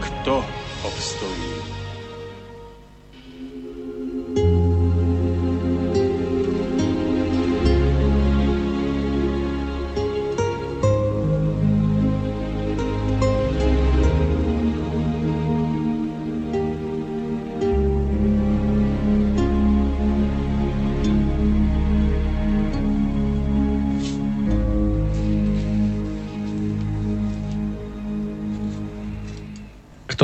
kto obstojí?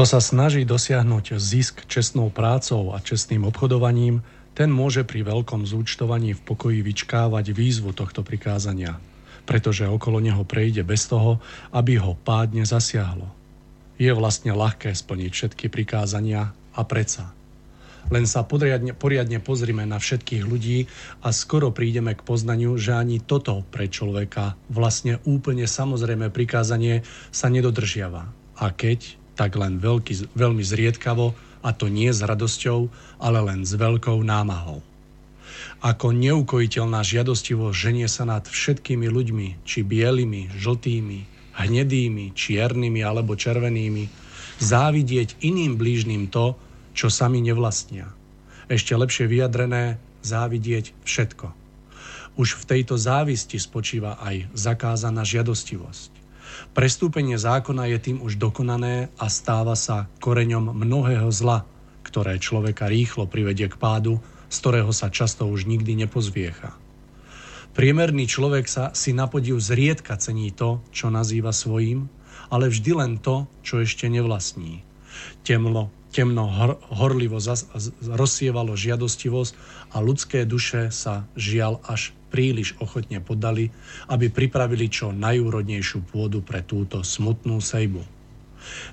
Sa snaží dosiahnuť zisk čestnou prácou a čestným obchodovaním, ten môže pri veľkom zúčtovaní v pokoji vyčkávať výzvu tohto prikázania, pretože okolo neho prejde bez toho, aby ho pádne zasiahlo. Je vlastne ľahké splniť všetky prikázania a preca. Len sa poriadne, poriadne pozrime na všetkých ľudí a skoro prídeme k poznaniu, že ani toto pre človeka vlastne úplne samozrejme prikázanie sa nedodržiava. A keď tak len veľký, veľmi zriedkavo, a to nie s radosťou, ale len s veľkou námahou. Ako neukojiteľná žiadostivosť ženie sa nad všetkými ľuďmi, či bielými, žltými, hnedými, čiernymi alebo červenými, závidieť iným blížnym to, čo sami nevlastnia. Ešte lepšie vyjadrené, závidieť všetko. Už v tejto závisti spočíva aj zakázaná žiadostivosť. Prestúpenie zákona je tým už dokonané a stáva sa koreňom mnohého zla, ktoré človeka rýchlo privedie k pádu, z ktorého sa často už nikdy nepozviecha. Priemerný človek sa si na podiv zriedka cení to, čo nazýva svojím, ale vždy len to, čo ešte nevlastní. Temlo, temno hor, horlivo zas, rozsievalo žiadostivosť a ľudské duše sa žial až príliš ochotne podali, aby pripravili čo najúrodnejšiu pôdu pre túto smutnú sejbu.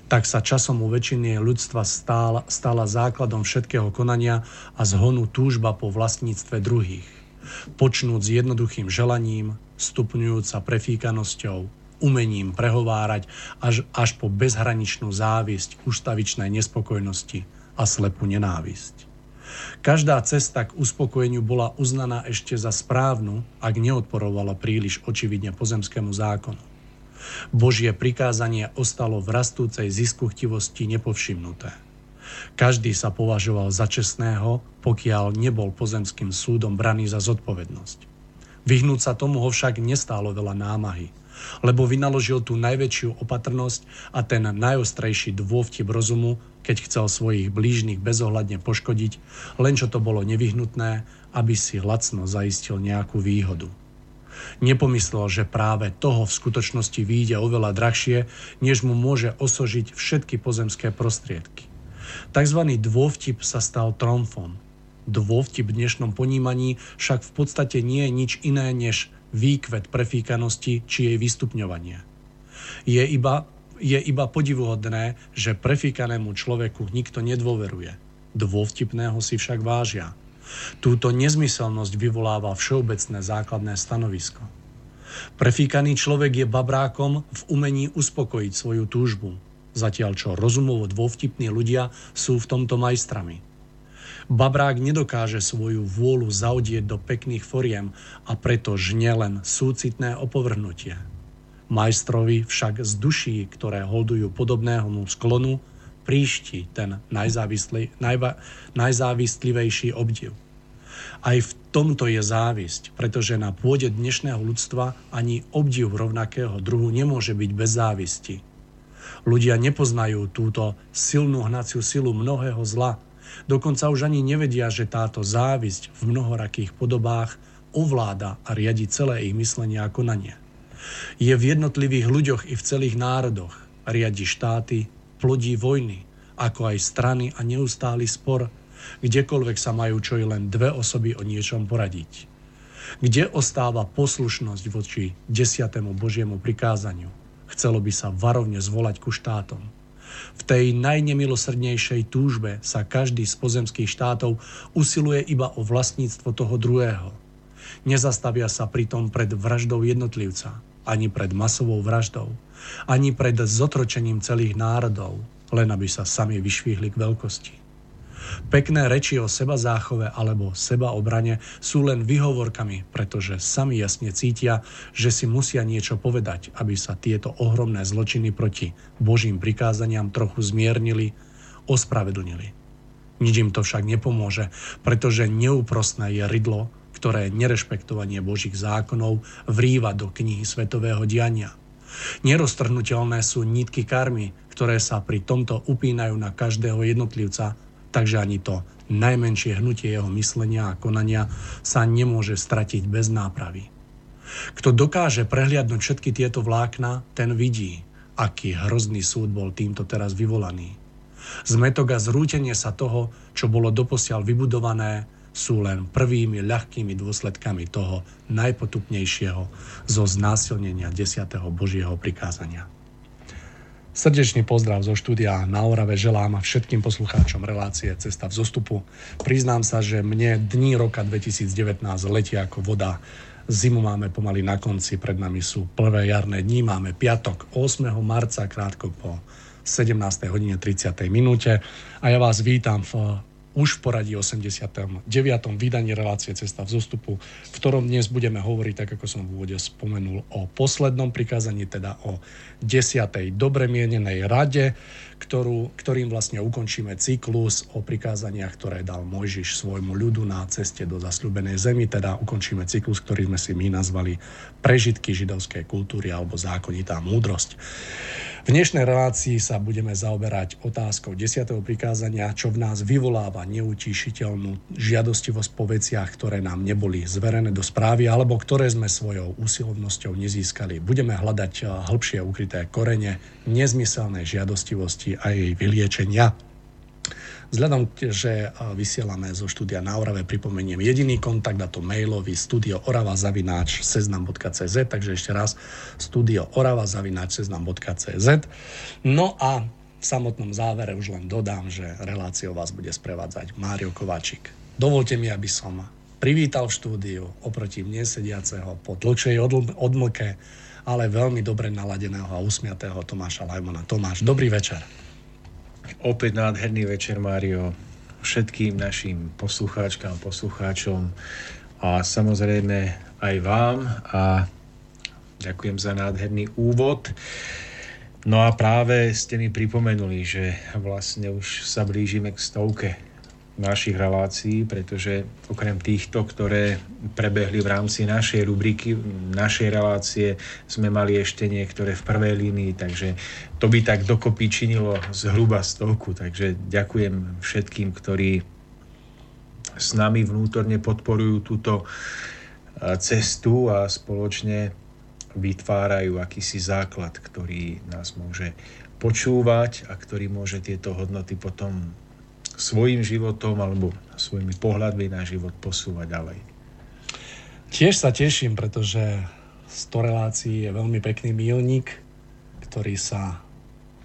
Tak sa časom u väčšiny ľudstva stála, stala základom všetkého konania a zhonu túžba po vlastníctve druhých. Počnúť s jednoduchým želaním, stupňujúca prefíkanosťou, umením prehovárať až, až po bezhraničnú závisť, ustavičnej nespokojnosti a slepú nenávisť. Každá cesta k uspokojeniu bola uznaná ešte za správnu, ak neodporovala príliš očividne pozemskému zákonu. Božie prikázanie ostalo v rastúcej ziskuchtivosti nepovšimnuté. Každý sa považoval za čestného, pokiaľ nebol pozemským súdom braný za zodpovednosť. Vyhnúť sa tomu ho však nestálo veľa námahy – lebo vynaložil tú najväčšiu opatrnosť a ten najostrejší dôvtip rozumu, keď chcel svojich blížnych bezohľadne poškodiť, len čo to bolo nevyhnutné, aby si lacno zaistil nejakú výhodu. Nepomyslel, že práve toho v skutočnosti výjde oveľa drahšie, než mu môže osožiť všetky pozemské prostriedky. Takzvaný dôvtip sa stal tromfom. Dôvtip v dnešnom ponímaní však v podstate nie je nič iné než výkvet prefíkanosti či jej vystupňovania. Je iba, je iba podivuhodné, že prefíkanému človeku nikto nedôveruje. Dôvtipného si však vážia. Túto nezmyselnosť vyvoláva všeobecné základné stanovisko. Prefíkaný človek je babrákom v umení uspokojiť svoju túžbu, zatiaľ čo rozumovo dôvtipní ľudia sú v tomto majstrami. Babrák nedokáže svoju vôľu zaudieť do pekných foriem a preto žne len súcitné opovrhnutie. Majstrovi však z duší, ktoré holdujú podobného mu sklonu, príšti ten najva, najzávistlivejší obdiv. Aj v tomto je závisť, pretože na pôde dnešného ľudstva ani obdiv rovnakého druhu nemôže byť bez závisti. Ľudia nepoznajú túto silnú hnaciu silu mnohého zla, Dokonca už ani nevedia, že táto závisť v mnohorakých podobách ovláda a riadi celé ich myslenie a konanie. Je v jednotlivých ľuďoch i v celých národoch, riadi štáty, plodí vojny, ako aj strany a neustály spor, kdekoľvek sa majú čo i len dve osoby o niečom poradiť. Kde ostáva poslušnosť voči desiatému Božiemu prikázaniu? Chcelo by sa varovne zvolať ku štátom. V tej najnemilosrdnejšej túžbe sa každý z pozemských štátov usiluje iba o vlastníctvo toho druhého. Nezastavia sa pritom pred vraždou jednotlivca, ani pred masovou vraždou, ani pred zotročením celých národov, len aby sa sami vyšvihli k veľkosti. Pekné reči o seba záchove alebo seba obrane sú len vyhovorkami, pretože sami jasne cítia, že si musia niečo povedať, aby sa tieto ohromné zločiny proti Božím prikázaniam trochu zmiernili, ospravedlnili. Nič im to však nepomôže, pretože neúprostné je rydlo, ktoré nerešpektovanie Božích zákonov vrýva do knihy svetového diania. Neroztrhnutelné sú nitky karmy, ktoré sa pri tomto upínajú na každého jednotlivca takže ani to najmenšie hnutie jeho myslenia a konania sa nemôže stratiť bez nápravy. Kto dokáže prehliadnúť všetky tieto vlákna, ten vidí, aký hrozný súd bol týmto teraz vyvolaný. Zmetok a zrútenie sa toho, čo bolo doposiaľ vybudované, sú len prvými ľahkými dôsledkami toho najpotupnejšieho zo znásilnenia 10. Božieho prikázania. Srdečný pozdrav zo štúdia na Orave želám všetkým poslucháčom relácie Cesta v zostupu. Priznám sa, že mne dní roka 2019 letia ako voda. Zimu máme pomaly na konci, pred nami sú prvé jarné dní, máme piatok 8. marca, krátko po 17. hodine 30. minúte a ja vás vítam v už v poradí 89. vydaní relácie Cesta v zostupu, v ktorom dnes budeme hovoriť, tak ako som v úvode spomenul, o poslednom prikázaní, teda o desiatej dobre mienenej rade, ktorú, ktorým vlastne ukončíme cyklus o prikázaniach, ktoré dal Mojžiš svojmu ľudu na ceste do zasľubenej zemi, teda ukončíme cyklus, ktorý sme si my nazvali prežitky židovskej kultúry alebo zákonitá múdrosť. V dnešnej relácii sa budeme zaoberať otázkou 10. prikázania, čo v nás vyvoláva neutíšiteľnú žiadostivosť po veciach, ktoré nám neboli zverené do správy alebo ktoré sme svojou úsilovnosťou nezískali. Budeme hľadať eh, hĺbšie ukryté korene nezmyselnej žiadostivosti a jej vyliečenia. Vzhľadom, že vysielame zo štúdia na Orave, pripomeniem jediný kontakt a to mailový studio zavináč seznam.cz, takže ešte raz studio zavináč seznam.cz. No a v samotnom závere už len dodám, že reláciou vás bude sprevádzať Mário Kováčik. Dovolte mi, aby som privítal v štúdiu oproti mne sediaceho po dlhšej odmlke, ale veľmi dobre naladeného a usmiatého Tomáša Lajmana. Tomáš, dobrý večer. Opäť nádherný večer, Mário, všetkým našim poslucháčkám, poslucháčom a samozrejme aj vám a ďakujem za nádherný úvod. No a práve ste mi pripomenuli, že vlastne už sa blížime k stovke našich relácií, pretože okrem týchto, ktoré prebehli v rámci našej rubriky, našej relácie, sme mali ešte niektoré v prvej línii, takže to by tak dokopy činilo zhruba stovku. Takže ďakujem všetkým, ktorí s nami vnútorne podporujú túto cestu a spoločne vytvárajú akýsi základ, ktorý nás môže počúvať a ktorý môže tieto hodnoty potom svojim životom alebo svojimi pohľadmi na život posúvať ďalej. Tiež sa teším, pretože 100 relácií je veľmi pekný milník, ktorý sa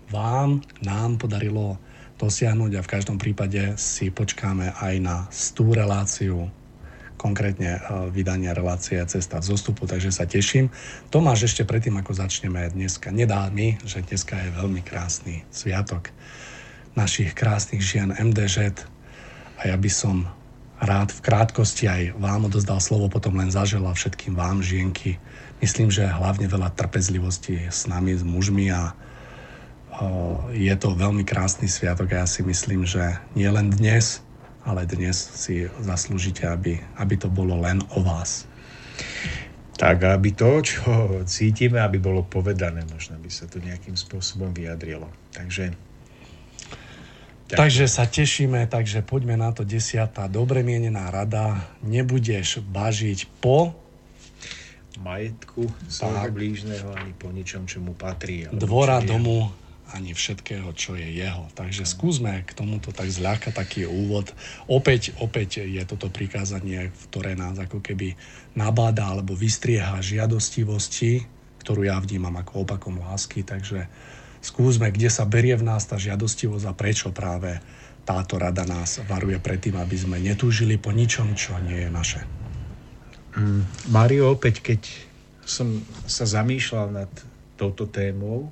vám, nám podarilo dosiahnuť a v každom prípade si počkáme aj na 100 reláciu, konkrétne e, vydania relácie Cesta zostupu, takže sa teším. Tomáš, ešte predtým, ako začneme dneska, nedá mi, že dneska je veľmi krásny sviatok našich krásnych žien MDŽ a ja by som rád v krátkosti aj vám odozdal slovo, potom len zaželal všetkým vám, žienky. Myslím, že hlavne veľa trpezlivosti s nami, s mužmi a je to veľmi krásny sviatok a ja si myslím, že nie len dnes, ale dnes si zaslúžite, aby, aby to bolo len o vás. Tak, aby to, čo cítime, aby bolo povedané, možno by sa to nejakým spôsobom vyjadrilo. Takže Ďakujem. Takže sa tešíme, takže poďme na to desiatá. Dobre mienená rada, nebudeš bažiť po majetku svojho blížneho ani po ničom, čo mu patrí. Dvora domu ani všetkého, čo je jeho. Takže skúsme k tomuto tak zľahka taký úvod. Opäť, opäť je toto prikázanie, ktoré nás ako keby nabáda alebo vystrieha žiadostivosti, ktorú ja vnímam ako opakom lásky. Takže skúsme, kde sa berie v nás tá žiadostivosť a prečo práve táto rada nás varuje pred tým, aby sme netúžili po ničom, čo nie je naše. Mm, Mario, opäť keď som sa zamýšľal nad touto témou,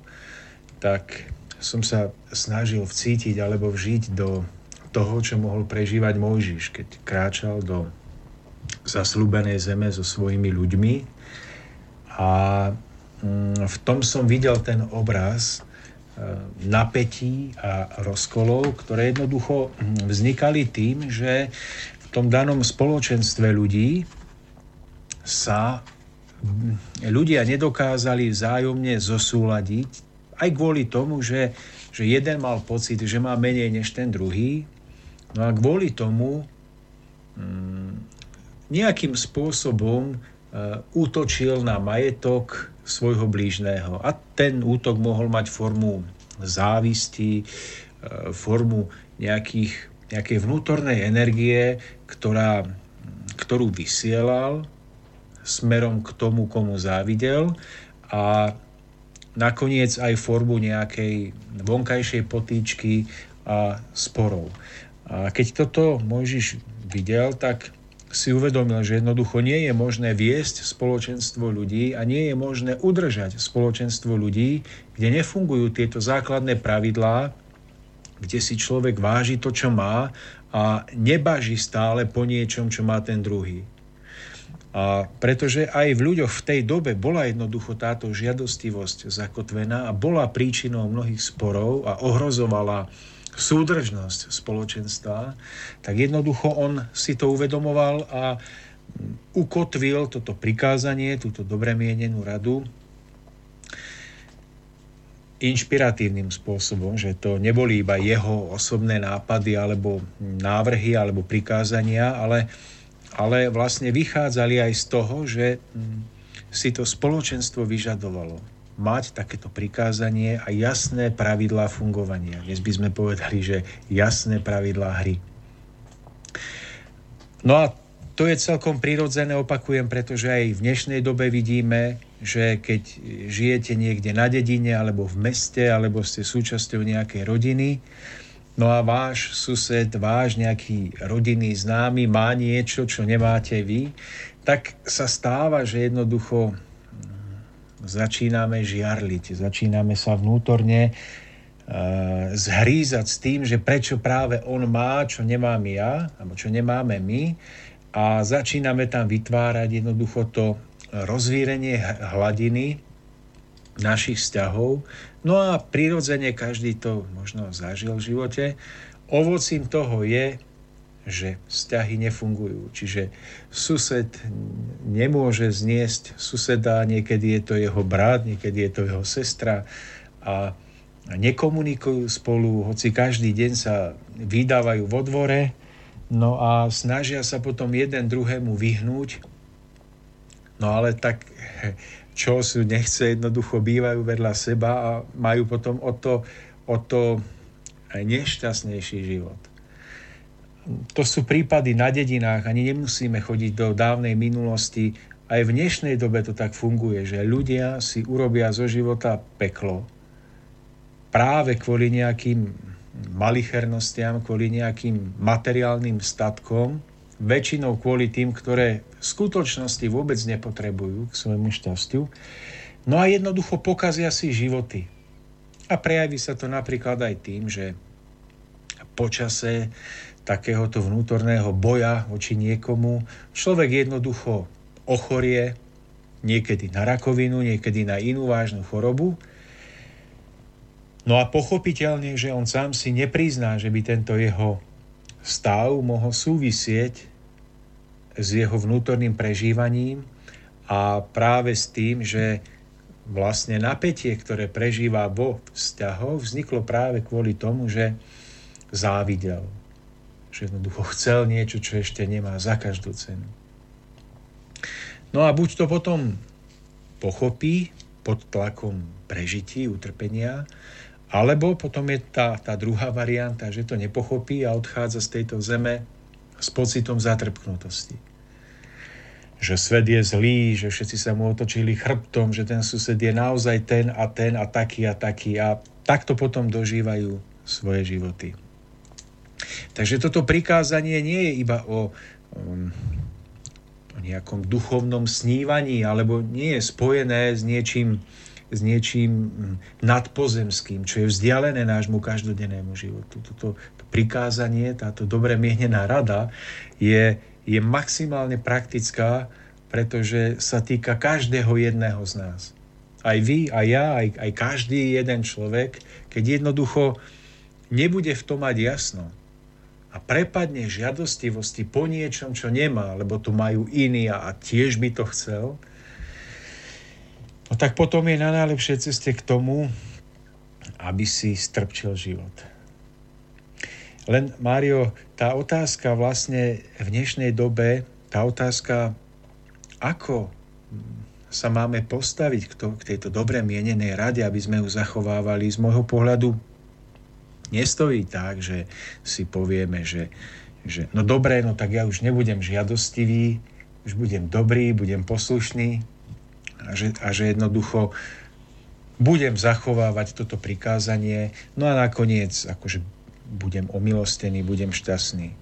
tak som sa snažil vcítiť alebo vžiť do toho, čo mohol prežívať Mojžiš, keď kráčal do zaslúbenej zeme so svojimi ľuďmi. A mm, v tom som videl ten obraz napätí a rozkolov, ktoré jednoducho hm, vznikali tým, že v tom danom spoločenstve ľudí sa hm, ľudia nedokázali vzájomne zosúľadiť, aj kvôli tomu, že, že jeden mal pocit, že má menej než ten druhý, no a kvôli tomu hm, nejakým spôsobom útočil na majetok svojho blížného. A ten útok mohol mať formu závisti, e, formu nejakých, nejakej vnútornej energie, ktorá, ktorú vysielal smerom k tomu, komu závidel a nakoniec aj formu nejakej vonkajšej potýčky a sporov. A keď toto Mojžiš videl, tak si uvedomil, že jednoducho nie je možné viesť spoločenstvo ľudí a nie je možné udržať spoločenstvo ľudí, kde nefungujú tieto základné pravidlá, kde si človek váži to, čo má a nebaží stále po niečom, čo má ten druhý. A pretože aj v ľuďoch v tej dobe bola jednoducho táto žiadostivosť zakotvená a bola príčinou mnohých sporov a ohrozovala súdržnosť spoločenstva, tak jednoducho on si to uvedomoval a ukotvil toto prikázanie, túto dobre mienenú radu inšpiratívnym spôsobom, že to neboli iba jeho osobné nápady alebo návrhy alebo prikázania, ale, ale vlastne vychádzali aj z toho, že si to spoločenstvo vyžadovalo mať takéto prikázanie a jasné pravidlá fungovania. Dnes by sme povedali, že jasné pravidlá hry. No a to je celkom prirodzené, opakujem, pretože aj v dnešnej dobe vidíme, že keď žijete niekde na dedine, alebo v meste, alebo ste súčasťou nejakej rodiny, no a váš sused, váš nejaký rodinný známy má niečo, čo nemáte vy, tak sa stáva, že jednoducho začíname žiarliť, začíname sa vnútorne uh, zhrízať s tým, že prečo práve on má, čo nemám ja, alebo čo nemáme my a začíname tam vytvárať jednoducho to rozvírenie hladiny našich vzťahov. No a prirodzene každý to možno zažil v živote. Ovocím toho je že vzťahy nefungujú. Čiže sused nemôže zniesť suseda, niekedy je to jeho brat, niekedy je to jeho sestra a nekomunikujú spolu, hoci každý deň sa vydávajú vo dvore, no a snažia sa potom jeden druhému vyhnúť, no ale tak čo sú, nechce, jednoducho bývajú vedľa seba a majú potom o to, o to nešťastnejší život to sú prípady na dedinách, ani nemusíme chodiť do dávnej minulosti. Aj v dnešnej dobe to tak funguje, že ľudia si urobia zo života peklo práve kvôli nejakým malichernostiam, kvôli nejakým materiálnym statkom, väčšinou kvôli tým, ktoré v skutočnosti vôbec nepotrebujú k svojmu šťastiu. No a jednoducho pokazia si životy. A prejaví sa to napríklad aj tým, že počase takéhoto vnútorného boja voči niekomu. Človek jednoducho ochorie, niekedy na rakovinu, niekedy na inú vážnu chorobu. No a pochopiteľne, že on sám si neprizná, že by tento jeho stav mohol súvisieť s jeho vnútorným prežívaním a práve s tým, že vlastne napätie, ktoré prežíva vo vzťahoch, vzniklo práve kvôli tomu, že závidel. Že jednoducho chcel niečo, čo ešte nemá za každú cenu. No a buď to potom pochopí pod tlakom prežití, utrpenia, alebo potom je tá, tá druhá varianta, že to nepochopí a odchádza z tejto zeme s pocitom zatrpknutosti. Že svet je zlý, že všetci sa mu otočili chrbtom, že ten sused je naozaj ten a ten a taký a taký a takto potom dožívajú svoje životy. Takže toto prikázanie nie je iba o, um, o nejakom duchovnom snívaní, alebo nie je spojené s niečím, s niečím mm, nadpozemským, čo je vzdialené nášmu každodennému životu. Toto prikázanie, táto dobre miehnená rada je, je maximálne praktická, pretože sa týka každého jedného z nás. Aj vy, aj ja, aj, aj každý jeden človek, keď jednoducho nebude v tom mať jasno, a prepadne žiadostivosti po niečom, čo nemá, lebo tu majú iní a, tiež by to chcel, no tak potom je na najlepšej ceste k tomu, aby si strpčil život. Len, Mário, tá otázka vlastne v dnešnej dobe, tá otázka, ako sa máme postaviť k tejto dobre mienenej rade, aby sme ju zachovávali, z môjho pohľadu nestojí tak, že si povieme, že, že no dobré, no tak ja už nebudem žiadostivý, už budem dobrý, budem poslušný a že, a že jednoducho budem zachovávať toto prikázanie, no a nakoniec akože budem omilostený, budem šťastný.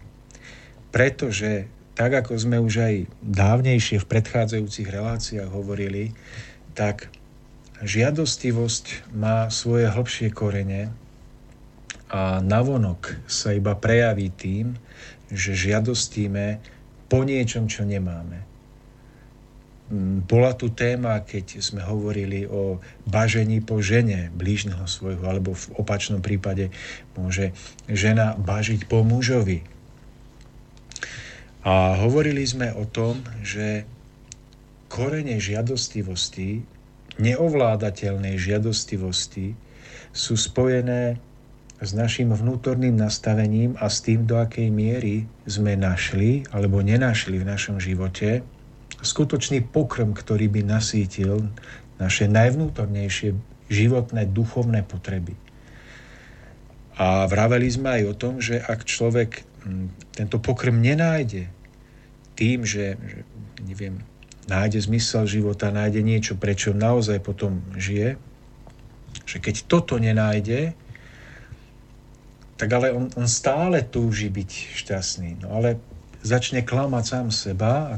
Pretože tak, ako sme už aj dávnejšie v predchádzajúcich reláciách hovorili, tak žiadostivosť má svoje hlbšie korene a navonok sa iba prejaví tým, že žiadostíme po niečom, čo nemáme. Mm, bola tu téma, keď sme hovorili o bažení po žene blížneho svojho, alebo v opačnom prípade môže žena bažiť po mužovi. A hovorili sme o tom, že korene žiadostivosti, neovládateľnej žiadostivosti sú spojené s našim vnútorným nastavením a s tým, do akej miery sme našli alebo nenašli v našom živote skutočný pokrm, ktorý by nasítil naše najvnútornejšie životné duchovné potreby. A vraveli sme aj o tom, že ak človek hm, tento pokrm nenájde tým, že, že neviem, nájde zmysel života, nájde niečo, prečo naozaj potom žije, že keď toto nenájde, tak ale on, on stále túži byť šťastný. No ale začne klamať sám seba a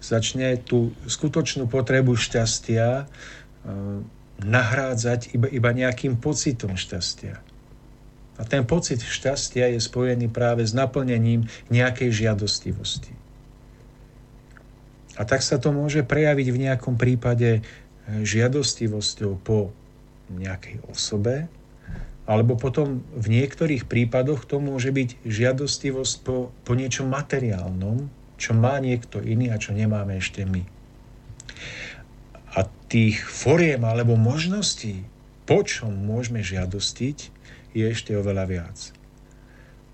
začne tú skutočnú potrebu šťastia uh, nahrádzať iba, iba nejakým pocitom šťastia. A ten pocit šťastia je spojený práve s naplnením nejakej žiadostivosti. A tak sa to môže prejaviť v nejakom prípade e, žiadostivosťou po nejakej osobe, alebo potom v niektorých prípadoch to môže byť žiadostivosť po, po niečom materiálnom, čo má niekto iný a čo nemáme ešte my. A tých foriem alebo možností, po čom môžeme žiadostiť, je ešte oveľa viac.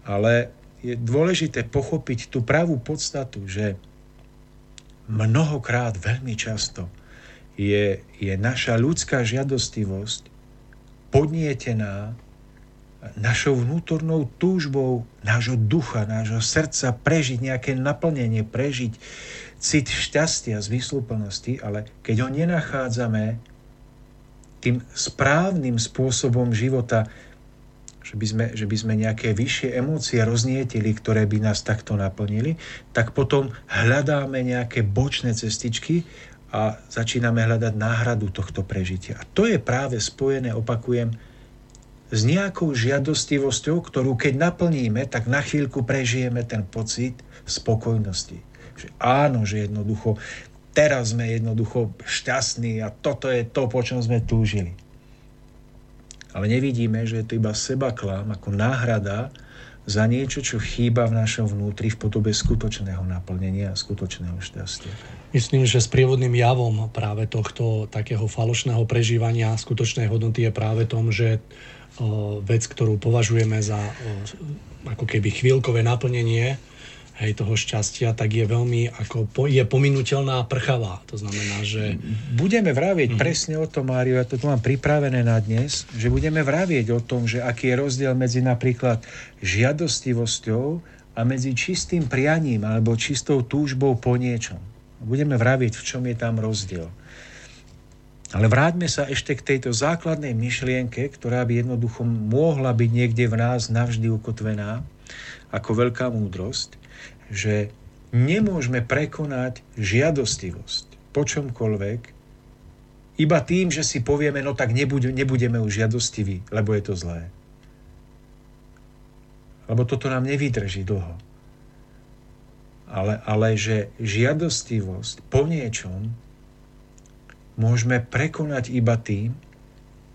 Ale je dôležité pochopiť tú pravú podstatu, že mnohokrát, veľmi často je, je naša ľudská žiadostivosť podnietená našou vnútornou túžbou nášho ducha, nášho srdca prežiť nejaké naplnenie, prežiť cit šťastia, zmysluplnosti, ale keď ho nenachádzame tým správnym spôsobom života, že by, sme, že by sme nejaké vyššie emócie roznietili, ktoré by nás takto naplnili, tak potom hľadáme nejaké bočné cestičky a začíname hľadať náhradu tohto prežitia. A to je práve spojené, opakujem, s nejakou žiadostivosťou, ktorú keď naplníme, tak na chvíľku prežijeme ten pocit spokojnosti. Že áno, že jednoducho teraz sme jednoducho šťastní a toto je to, po čom sme túžili. Ale nevidíme, že je to iba seba klam ako náhrada za niečo, čo chýba v našom vnútri v podobe skutočného naplnenia a skutočného šťastia. Myslím, že s prievodným javom práve tohto takého falošného prežívania skutočnej hodnoty je práve tom, že vec, ktorú považujeme za ako keby chvíľkové naplnenie, hej, toho šťastia, tak je veľmi ako, po, je pominutelná prchavá. To znamená, že... Budeme vravieť mm-hmm. presne o tom, Mário, ja to tu mám pripravené na dnes, že budeme vravieť o tom, že aký je rozdiel medzi napríklad žiadostivosťou a medzi čistým prianím alebo čistou túžbou po niečom. Budeme vravieť, v čom je tam rozdiel. Ale vráťme sa ešte k tejto základnej myšlienke, ktorá by jednoducho mohla byť niekde v nás navždy ukotvená ako veľká múdrosť že nemôžeme prekonať žiadostivosť po čomkoľvek, iba tým, že si povieme, no tak nebude, nebudeme už žiadostiví, lebo je to zlé. Lebo toto nám nevydrží dlho. Ale, ale že žiadostivosť po niečom môžeme prekonať iba tým,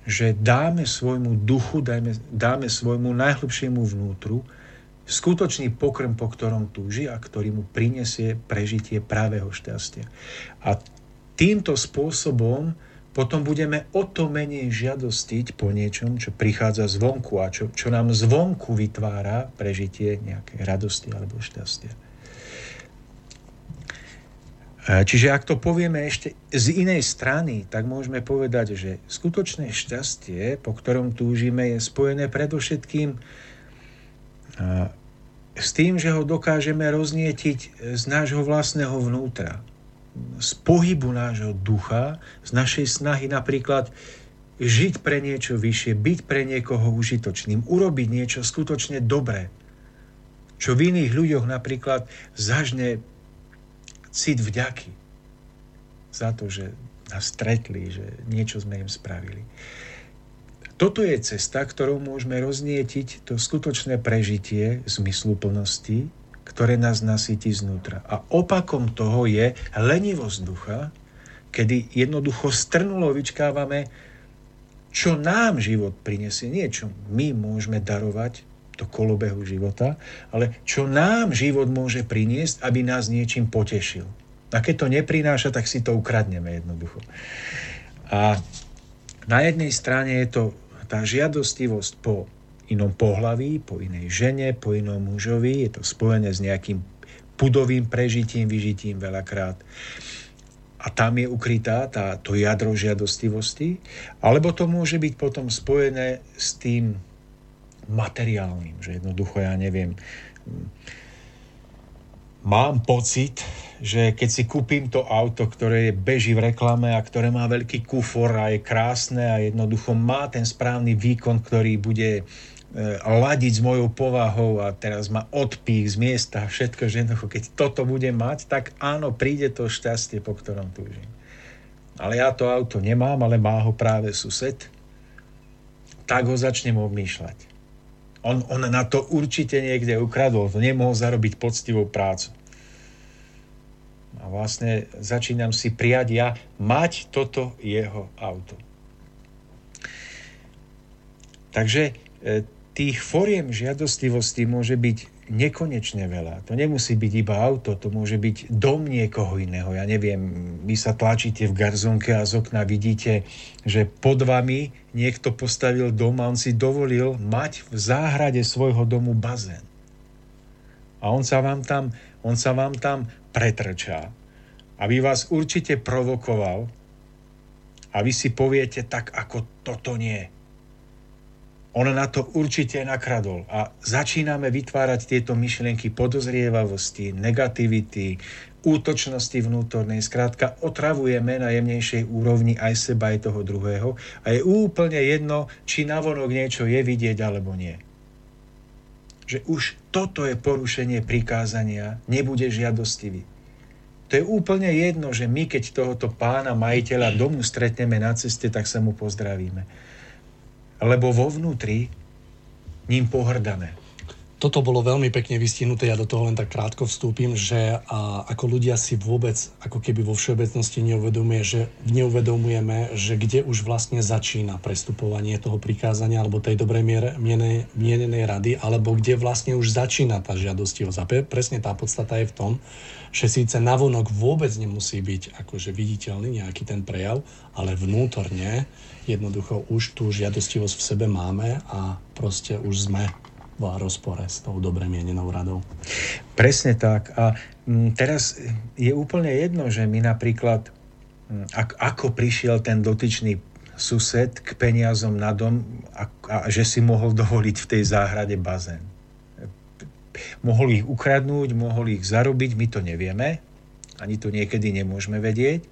že dáme svojmu duchu, dáme, dáme svojmu najhlbšiemu vnútru skutočný pokrm, po ktorom túži a ktorý mu prinesie prežitie právého šťastia. A týmto spôsobom potom budeme o to menej žiadostiť po niečom, čo prichádza zvonku a čo, čo nám zvonku vytvára prežitie nejakej radosti alebo šťastia. Čiže ak to povieme ešte z inej strany, tak môžeme povedať, že skutočné šťastie, po ktorom túžime, je spojené predovšetkým s tým, že ho dokážeme roznietiť z nášho vlastného vnútra, z pohybu nášho ducha, z našej snahy napríklad žiť pre niečo vyššie, byť pre niekoho užitočným, urobiť niečo skutočne dobré, čo v iných ľuďoch napríklad zažne cit vďaky za to, že nás stretli, že niečo sme im spravili. Toto je cesta, ktorou môžeme roznietiť to skutočné prežitie zmysluplnosti, ktoré nás nasytí znútra. A opakom toho je lenivosť ducha, kedy jednoducho strnulo vyčkávame, čo nám život prinesie. Nie čo my môžeme darovať do kolobehu života, ale čo nám život môže priniesť, aby nás niečím potešil. A keď to neprináša, tak si to ukradneme jednoducho. A na jednej strane je to tá žiadostivosť po inom pohlaví, po inej žene, po inom mužovi, je to spojené s nejakým pudovým prežitím, vyžitím veľakrát. A tam je ukrytá tá, to jadro žiadostivosti. Alebo to môže byť potom spojené s tým materiálnym, že jednoducho ja neviem, mám pocit, že keď si kúpim to auto, ktoré beží v reklame a ktoré má veľký kufor a je krásne a jednoducho má ten správny výkon, ktorý bude e, ladiť s mojou povahou a teraz má odpích z miesta a všetko, že jednoducho, keď toto bude mať, tak áno, príde to šťastie, po ktorom túžim. Ale ja to auto nemám, ale má ho práve sused, tak ho začnem obmýšľať. On, on na to určite niekde ukradol, to nemohol zarobiť poctivou prácu. A vlastne začínam si prijať ja mať toto jeho auto. Takže e, tých foriem žiadostivosti môže byť nekonečne veľa. To nemusí byť iba auto, to môže byť dom niekoho iného. Ja neviem, vy sa tlačíte v garzonke a z okna vidíte, že pod vami niekto postavil dom a on si dovolil mať v záhrade svojho domu bazén. A on sa vám tam, on sa vám tam pretrčá, aby vás určite provokoval a vy si poviete tak, ako toto nie on na to určite nakradol. A začíname vytvárať tieto myšlienky podozrievavosti, negativity, útočnosti vnútornej. Skrátka, otravujeme na jemnejšej úrovni aj seba, aj toho druhého. A je úplne jedno, či navonok niečo je vidieť alebo nie. Že už toto je porušenie prikázania, nebude žiadostivý. To je úplne jedno, že my, keď tohoto pána, majiteľa domu stretneme na ceste, tak sa mu pozdravíme lebo vo vnútri ním pohrdáme. toto bolo veľmi pekne vystihnuté, ja do toho len tak krátko vstúpim, že a, ako ľudia si vôbec, ako keby vo všeobecnosti neuvedomuje, že neuvedomujeme, že kde už vlastne začína prestupovanie toho prikázania alebo tej dobrej miere, mienenej rady, alebo kde vlastne už začína tá žiadostivosť. A presne tá podstata je v tom, že síce navonok vôbec nemusí byť akože viditeľný nejaký ten prejav, ale vnútorne jednoducho už tú žiadostivosť v sebe máme a proste už sme v rozpore s tou dobre mienenou radou. Presne tak. A mm, teraz je úplne jedno, že my napríklad, mm, ako prišiel ten dotyčný sused k peniazom na dom a, a že si mohol dovoliť v tej záhrade bazén. Mohol ich ukradnúť, mohol ich zarobiť, my to nevieme, ani to niekedy nemôžeme vedieť,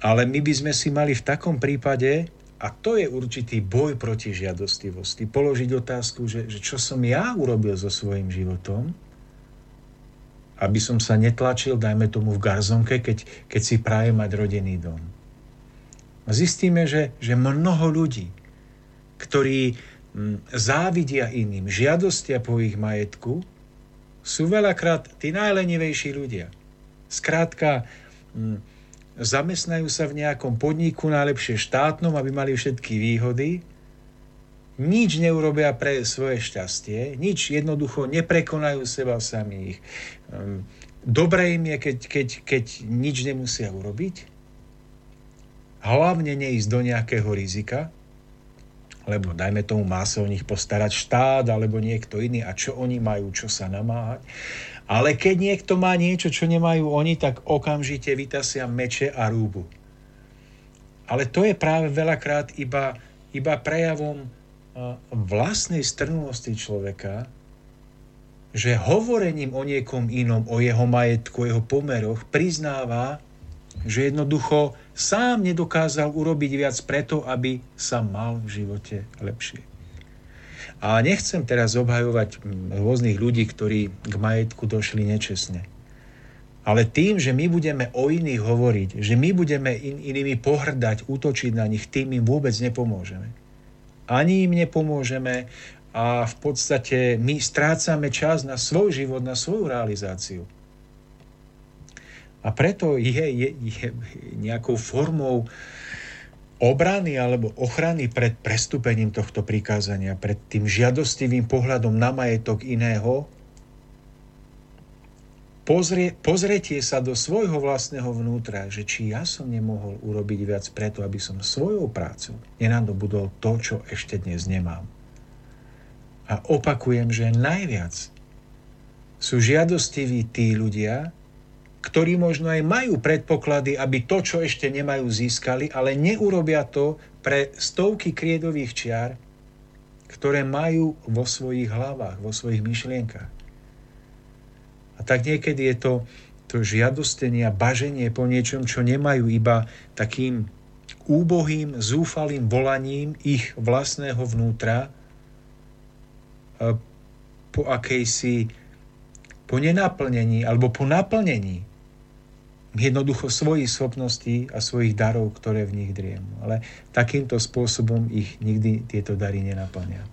ale my by sme si mali v takom prípade a to je určitý boj proti žiadostivosti. Položiť otázku, že, že čo som ja urobil so svojím životom, aby som sa netlačil, dajme tomu v garzonke, keď, keď si praje mať rodinný dom. A zistíme, že, že mnoho ľudí, ktorí hm, závidia iným, žiadostia po ich majetku, sú veľakrát tí najlenivejší ľudia. Skrátka, hm, zamestnajú sa v nejakom podniku, najlepšie štátnom, aby mali všetky výhody, nič neurobia pre svoje šťastie, nič jednoducho neprekonajú seba samých. Ehm, dobre im je, keď, keď, keď nič nemusia urobiť, hlavne neísť do nejakého rizika, lebo dajme tomu má sa o nich postarať štát alebo niekto iný a čo oni majú, čo sa namáhať. Ale keď niekto má niečo, čo nemajú oni, tak okamžite vytasia meče a rúbu. Ale to je práve veľakrát iba, iba prejavom vlastnej strnulosti človeka, že hovorením o niekom inom, o jeho majetku, o jeho pomeroch, priznáva, že jednoducho sám nedokázal urobiť viac preto, aby sa mal v živote lepšie. A nechcem teraz obhajovať mm, rôznych ľudí, ktorí k majetku došli nečestne. Ale tým, že my budeme o iných hovoriť, že my budeme in, inými pohrdať, útočiť na nich, tým im vôbec nepomôžeme. Ani im nepomôžeme a v podstate my strácame čas na svoj život, na svoju realizáciu. A preto je, je, je nejakou formou obrany alebo ochrany pred prestúpením tohto prikázania, pred tým žiadostivým pohľadom na majetok iného, pozrie, pozretie sa do svojho vlastného vnútra, že či ja som nemohol urobiť viac preto, aby som svojou prácou nenadobudol to, čo ešte dnes nemám. A opakujem, že najviac sú žiadostiví tí ľudia, ktorí možno aj majú predpoklady, aby to, čo ešte nemajú, získali, ale neurobia to pre stovky kriedových čiar, ktoré majú vo svojich hlavách, vo svojich myšlienkach. A tak niekedy je to, to žiadostenie a baženie po niečom, čo nemajú iba takým úbohým, zúfalým volaním ich vlastného vnútra po akejsi po nenaplnení alebo po naplnení jednoducho svojich schopností a svojich darov, ktoré v nich driemu. Ale takýmto spôsobom ich nikdy tieto dary nenaplňa.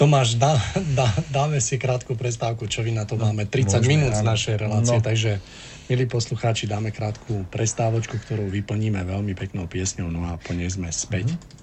Tomáš, dá, dá, dáme si krátku prestávku, čo vy na to no, máme 30 môžeme, minút z našej relácie, no. takže milí poslucháči, dáme krátku prestávočku, ktorú vyplníme veľmi peknou piesňou, no a po nej sme späť. Mm-hmm.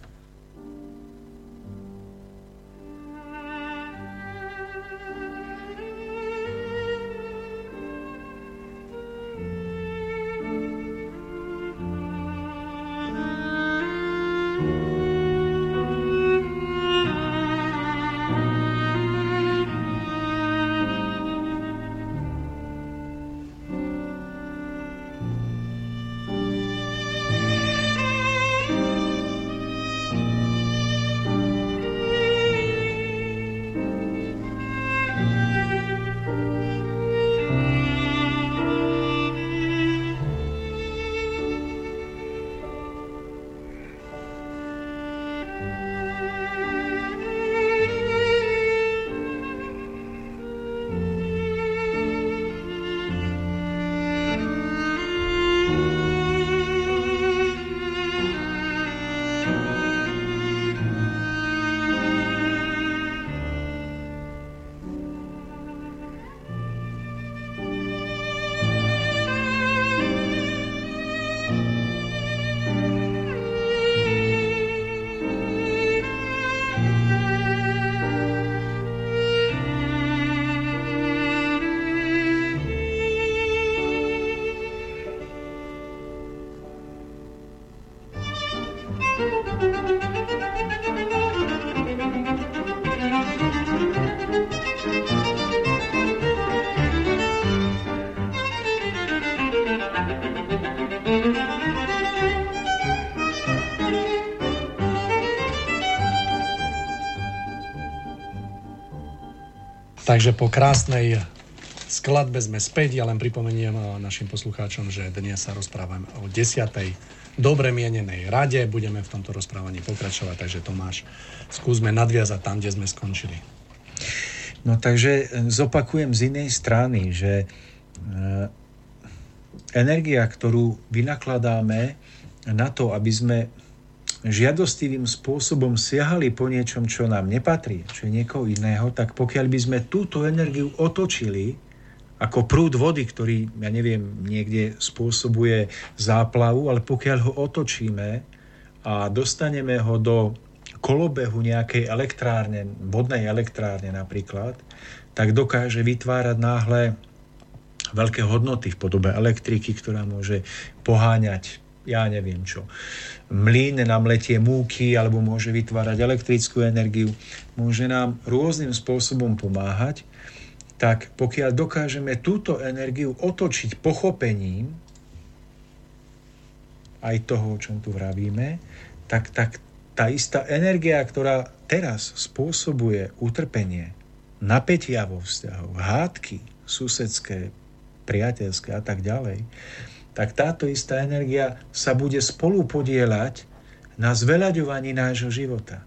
Takže po krásnej skladbe sme späť. Ja len pripomeniem našim poslucháčom, že dnes sa rozprávame o 10. dobre mienenej rade. Budeme v tomto rozprávaní pokračovať, takže Tomáš, skúsme nadviazať tam, kde sme skončili. No takže zopakujem z inej strany, že energia, ktorú vynakladáme na to, aby sme žiadostivým spôsobom siahali po niečom, čo nám nepatrí, čo je niekoho iného, tak pokiaľ by sme túto energiu otočili ako prúd vody, ktorý, ja neviem, niekde spôsobuje záplavu, ale pokiaľ ho otočíme a dostaneme ho do kolobehu nejakej elektrárne, vodnej elektrárne napríklad, tak dokáže vytvárať náhle veľké hodnoty v podobe elektriky, ktorá môže poháňať ja neviem čo. Mlín nám letie múky alebo môže vytvárať elektrickú energiu, môže nám rôznym spôsobom pomáhať, tak pokiaľ dokážeme túto energiu otočiť pochopením aj toho, o čom tu vravíme, tak, tak tá istá energia, ktorá teraz spôsobuje utrpenie, napätia vo vzťahu, hádky susedské, priateľské a tak ďalej, tak táto istá energia sa bude spolu podielať na zveľaďovaní nášho života.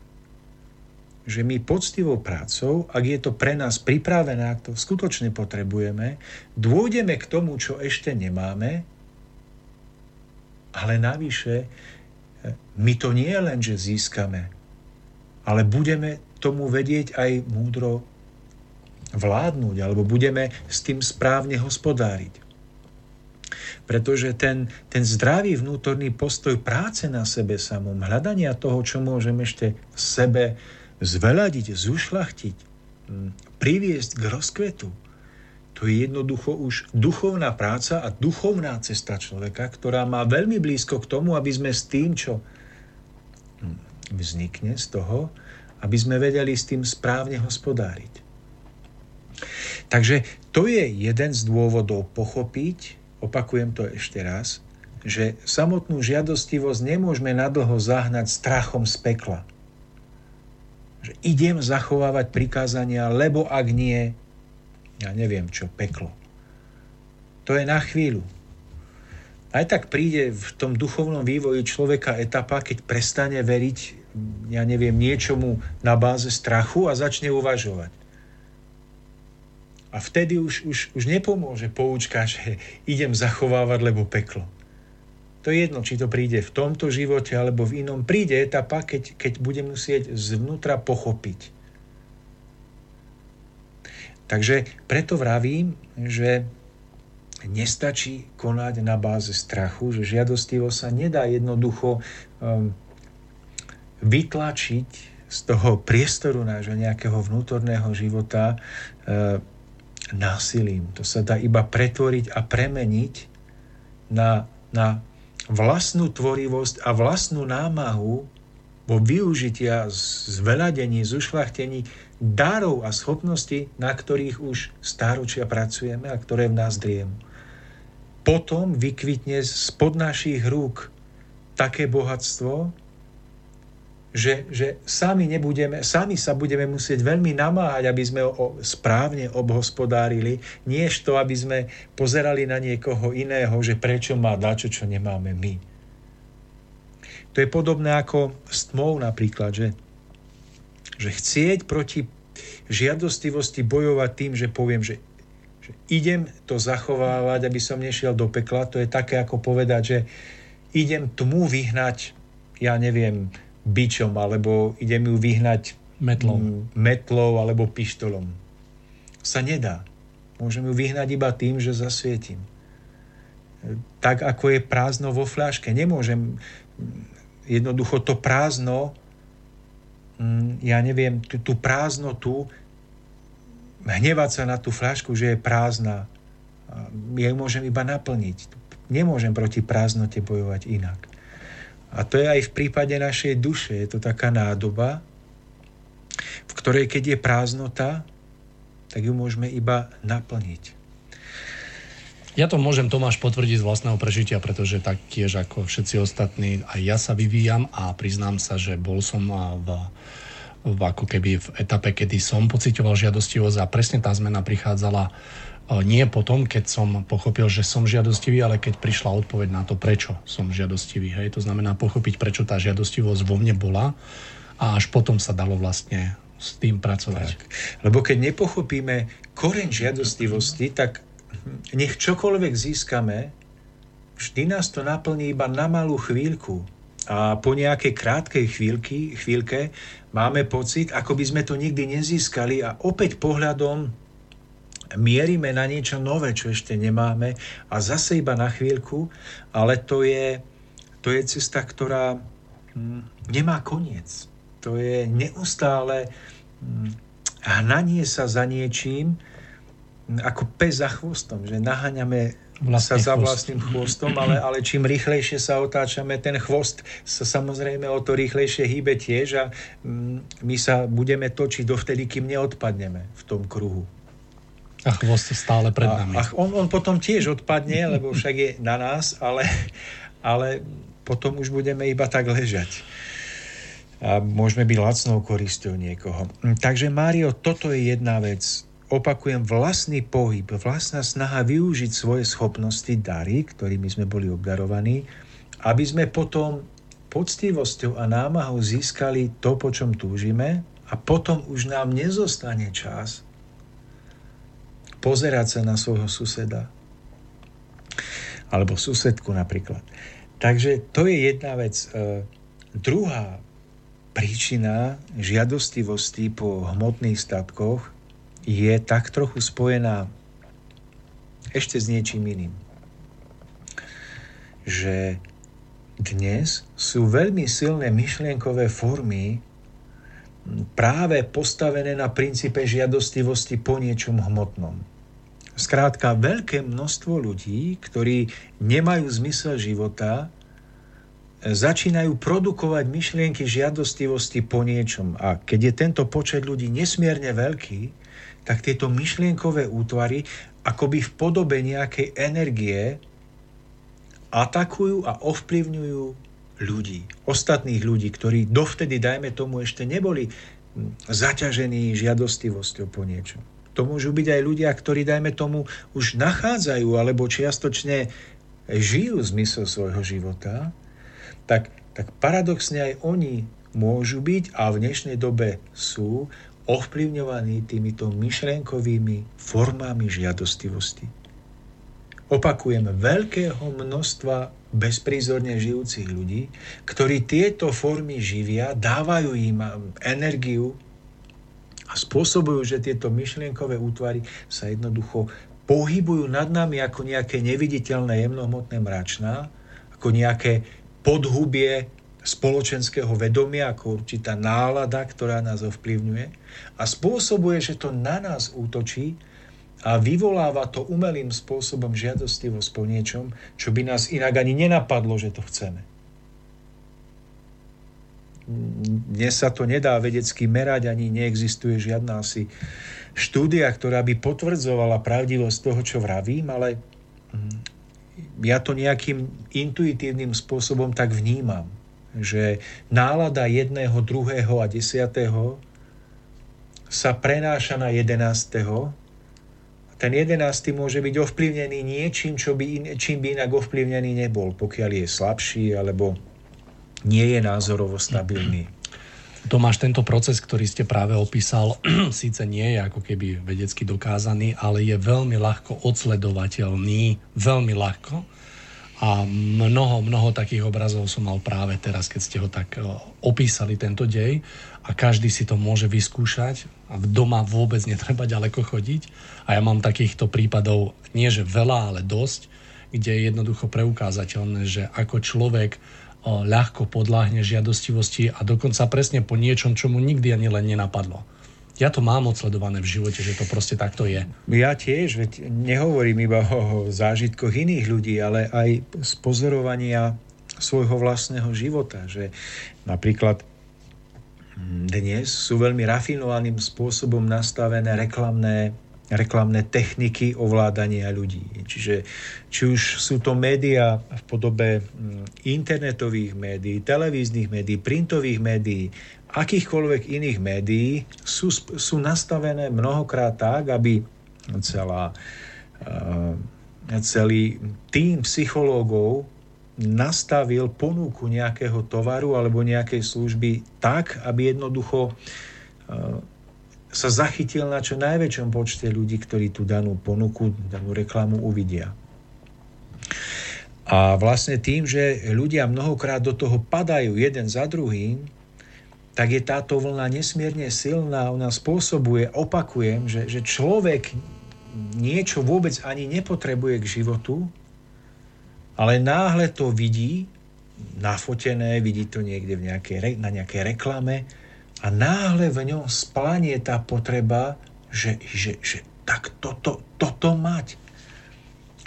Že my poctivou prácou, ak je to pre nás pripravené, ak to skutočne potrebujeme, dôjdeme k tomu, čo ešte nemáme, ale navyše my to nie len, že získame, ale budeme tomu vedieť aj múdro vládnuť, alebo budeme s tým správne hospodáriť. Pretože ten, ten zdravý vnútorný postoj práce na sebe samom, hľadania toho, čo môžem ešte v sebe zveladiť, zušlachtiť, priviesť k rozkvetu, to je jednoducho už duchovná práca a duchovná cesta človeka, ktorá má veľmi blízko k tomu, aby sme s tým, čo vznikne z toho, aby sme vedeli s tým správne hospodáriť. Takže to je jeden z dôvodov pochopiť, opakujem to ešte raz, že samotnú žiadostivosť nemôžeme nadlho zahnať strachom z pekla. Že idem zachovávať prikázania, lebo ak nie, ja neviem čo, peklo. To je na chvíľu. Aj tak príde v tom duchovnom vývoji človeka etapa, keď prestane veriť, ja neviem, niečomu na báze strachu a začne uvažovať. A vtedy už, už, už nepomôže poučka, že idem zachovávať, lebo peklo. To je jedno, či to príde v tomto živote alebo v inom. Príde etapa, keď, keď budem musieť zvnútra pochopiť. Takže preto vravím, že nestačí konať na báze strachu, že žiadostivo sa nedá jednoducho um, vytlačiť z toho priestoru nášho nejakého vnútorného života uh, násilím. To sa dá iba pretvoriť a premeniť na, na vlastnú tvorivosť a vlastnú námahu vo využitia, zveladení, zušlachtení darov a schopností, na ktorých už stáročia pracujeme a ktoré v nás driemu. Potom vykvitne spod našich rúk také bohatstvo, že, že sami, nebudeme, sami sa budeme musieť veľmi namáhať, aby sme ho správne obhospodárili, niež to, aby sme pozerali na niekoho iného, že prečo má dačo, čo nemáme my. To je podobné ako s tmou napríklad, že, že chcieť proti žiadostivosti bojovať tým, že poviem, že, že idem to zachovávať, aby som nešiel do pekla, to je také ako povedať, že idem tmu vyhnať, ja neviem, bičom, alebo idem ju vyhnať metlou, metlou alebo pištolom. Sa nedá. Môžem ju vyhnať iba tým, že zasvietím. Tak ako je prázdno vo fľaške. Nemôžem jednoducho to prázdno, ja neviem, tú, tú prázdnotu, hnevať sa na tú fľašku, že je prázdna. Ja ju môžem iba naplniť. Nemôžem proti prázdnote bojovať inak. A to je aj v prípade našej duše. Je to taká nádoba, v ktorej keď je prázdnota, tak ju môžeme iba naplniť. Ja to môžem Tomáš potvrdiť z vlastného prežitia, pretože tak tiež ako všetci ostatní, aj ja sa vyvíjam a priznám sa, že bol som v v, ako keby v etape, kedy som pocitoval žiadostivosť a presne tá zmena prichádzala nie potom, keď som pochopil, že som žiadostivý, ale keď prišla odpoveď na to, prečo som žiadostivý. Hej? To znamená pochopiť, prečo tá žiadostivosť vo mne bola a až potom sa dalo vlastne s tým pracovať. Tak. Lebo keď nepochopíme koreň žiadostivosti, tak nech čokoľvek získame, vždy nás to naplní iba na malú chvíľku. A po nejakej krátkej chvíľky, chvíľke máme pocit, ako by sme to nikdy nezískali a opäť pohľadom mierime na niečo nové, čo ešte nemáme a zase iba na chvíľku, ale to je, to je cesta, ktorá hm, nemá koniec. To je neustále hm, hnanie sa za niečím, hm, ako pes za chvostom, že naháňame sa za vlastným chvostom, ale, ale čím rýchlejšie sa otáčame, ten chvost sa samozrejme o to rýchlejšie hýbe tiež a my sa budeme točiť dovtedy, kým neodpadneme v tom kruhu. A chvost stále pred nami. A, a on, on potom tiež odpadne, lebo však je na nás, ale, ale potom už budeme iba tak ležať. A môžeme byť lacnou koristou niekoho. Takže Mário, toto je jedna vec. Opakujem, vlastný pohyb, vlastná snaha využiť svoje schopnosti, dary, ktorými sme boli obdarovaní, aby sme potom poctivosťou a námahou získali to, po čom túžime a potom už nám nezostane čas pozerať sa na svojho suseda. Alebo susedku napríklad. Takže to je jedna vec. E, druhá príčina žiadostivosti po hmotných statkoch je tak trochu spojená ešte s niečím iným. Že dnes sú veľmi silné myšlienkové formy práve postavené na princípe žiadostivosti po niečom hmotnom. Skrátka, veľké množstvo ľudí, ktorí nemajú zmysel života, začínajú produkovať myšlienky žiadostivosti po niečom. A keď je tento počet ľudí nesmierne veľký, tak tieto myšlienkové útvary akoby v podobe nejakej energie atakujú a ovplyvňujú ľudí, ostatných ľudí, ktorí dovtedy, dajme tomu, ešte neboli zaťažení žiadostivosťou po niečom. To môžu byť aj ľudia, ktorí, dajme tomu, už nachádzajú alebo čiastočne žijú zmysel svojho života, tak, tak paradoxne aj oni môžu byť a v dnešnej dobe sú ovplyvňovaní týmito myšlienkovými formami žiadostivosti. Opakujem, veľkého množstva bezprízorne žijúcich ľudí, ktorí tieto formy živia, dávajú im energiu, a spôsobujú, že tieto myšlienkové útvary sa jednoducho pohybujú nad nami ako nejaké neviditeľné jemnohmotné mračná, ako nejaké podhubie spoločenského vedomia, ako určitá nálada, ktorá nás ovplyvňuje a spôsobuje, že to na nás útočí a vyvoláva to umelým spôsobom žiadostivosť po niečom, čo by nás inak ani nenapadlo, že to chceme dnes sa to nedá vedecky merať, ani neexistuje žiadna asi štúdia, ktorá by potvrdzovala pravdivosť toho, čo vravím, ale mm, ja to nejakým intuitívnym spôsobom tak vnímam, že nálada jedného, druhého a desiatého sa prenáša na jedenáctého. Ten jedenácty môže byť ovplyvnený niečím, čo by in, čím by inak ovplyvnený nebol, pokiaľ je slabší alebo nie je názorovo stabilný. Tomáš, tento proces, ktorý ste práve opísal, síce nie je ako keby vedecky dokázaný, ale je veľmi ľahko odsledovateľný, veľmi ľahko. A mnoho, mnoho takých obrazov som mal práve teraz, keď ste ho tak e, opísali, tento dej. A každý si to môže vyskúšať. A doma vôbec netreba ďaleko chodiť. A ja mám takýchto prípadov nie že veľa, ale dosť, kde je jednoducho preukázateľné, že ako človek ľahko podláhne žiadostivosti a dokonca presne po niečom, čo mu nikdy ani len nenapadlo. Ja to mám odsledované v živote, že to proste takto je. Ja tiež, veď nehovorím iba o zážitkoch iných ľudí, ale aj z pozorovania svojho vlastného života, že napríklad dnes sú veľmi rafinovaným spôsobom nastavené reklamné reklamné techniky ovládania ľudí. Čiže či už sú to médiá v podobe mm, internetových médií, televíznych médií, printových médií, akýchkoľvek iných médií sú, sú nastavené mnohokrát tak, aby celá, uh, celý tým psychológov nastavil ponuku nejakého tovaru alebo nejakej služby tak, aby jednoducho uh, sa zachytil na čo najväčšom počte ľudí, ktorí tú danú ponuku, danú reklamu uvidia. A vlastne tým, že ľudia mnohokrát do toho padajú jeden za druhým, tak je táto vlna nesmierne silná. Ona spôsobuje, opakujem, že, že človek niečo vôbec ani nepotrebuje k životu, ale náhle to vidí, nafotené, vidí to niekde v nejakej, na nejakej reklame a náhle v ňom splanie tá potreba, že, že, že tak toto, toto mať.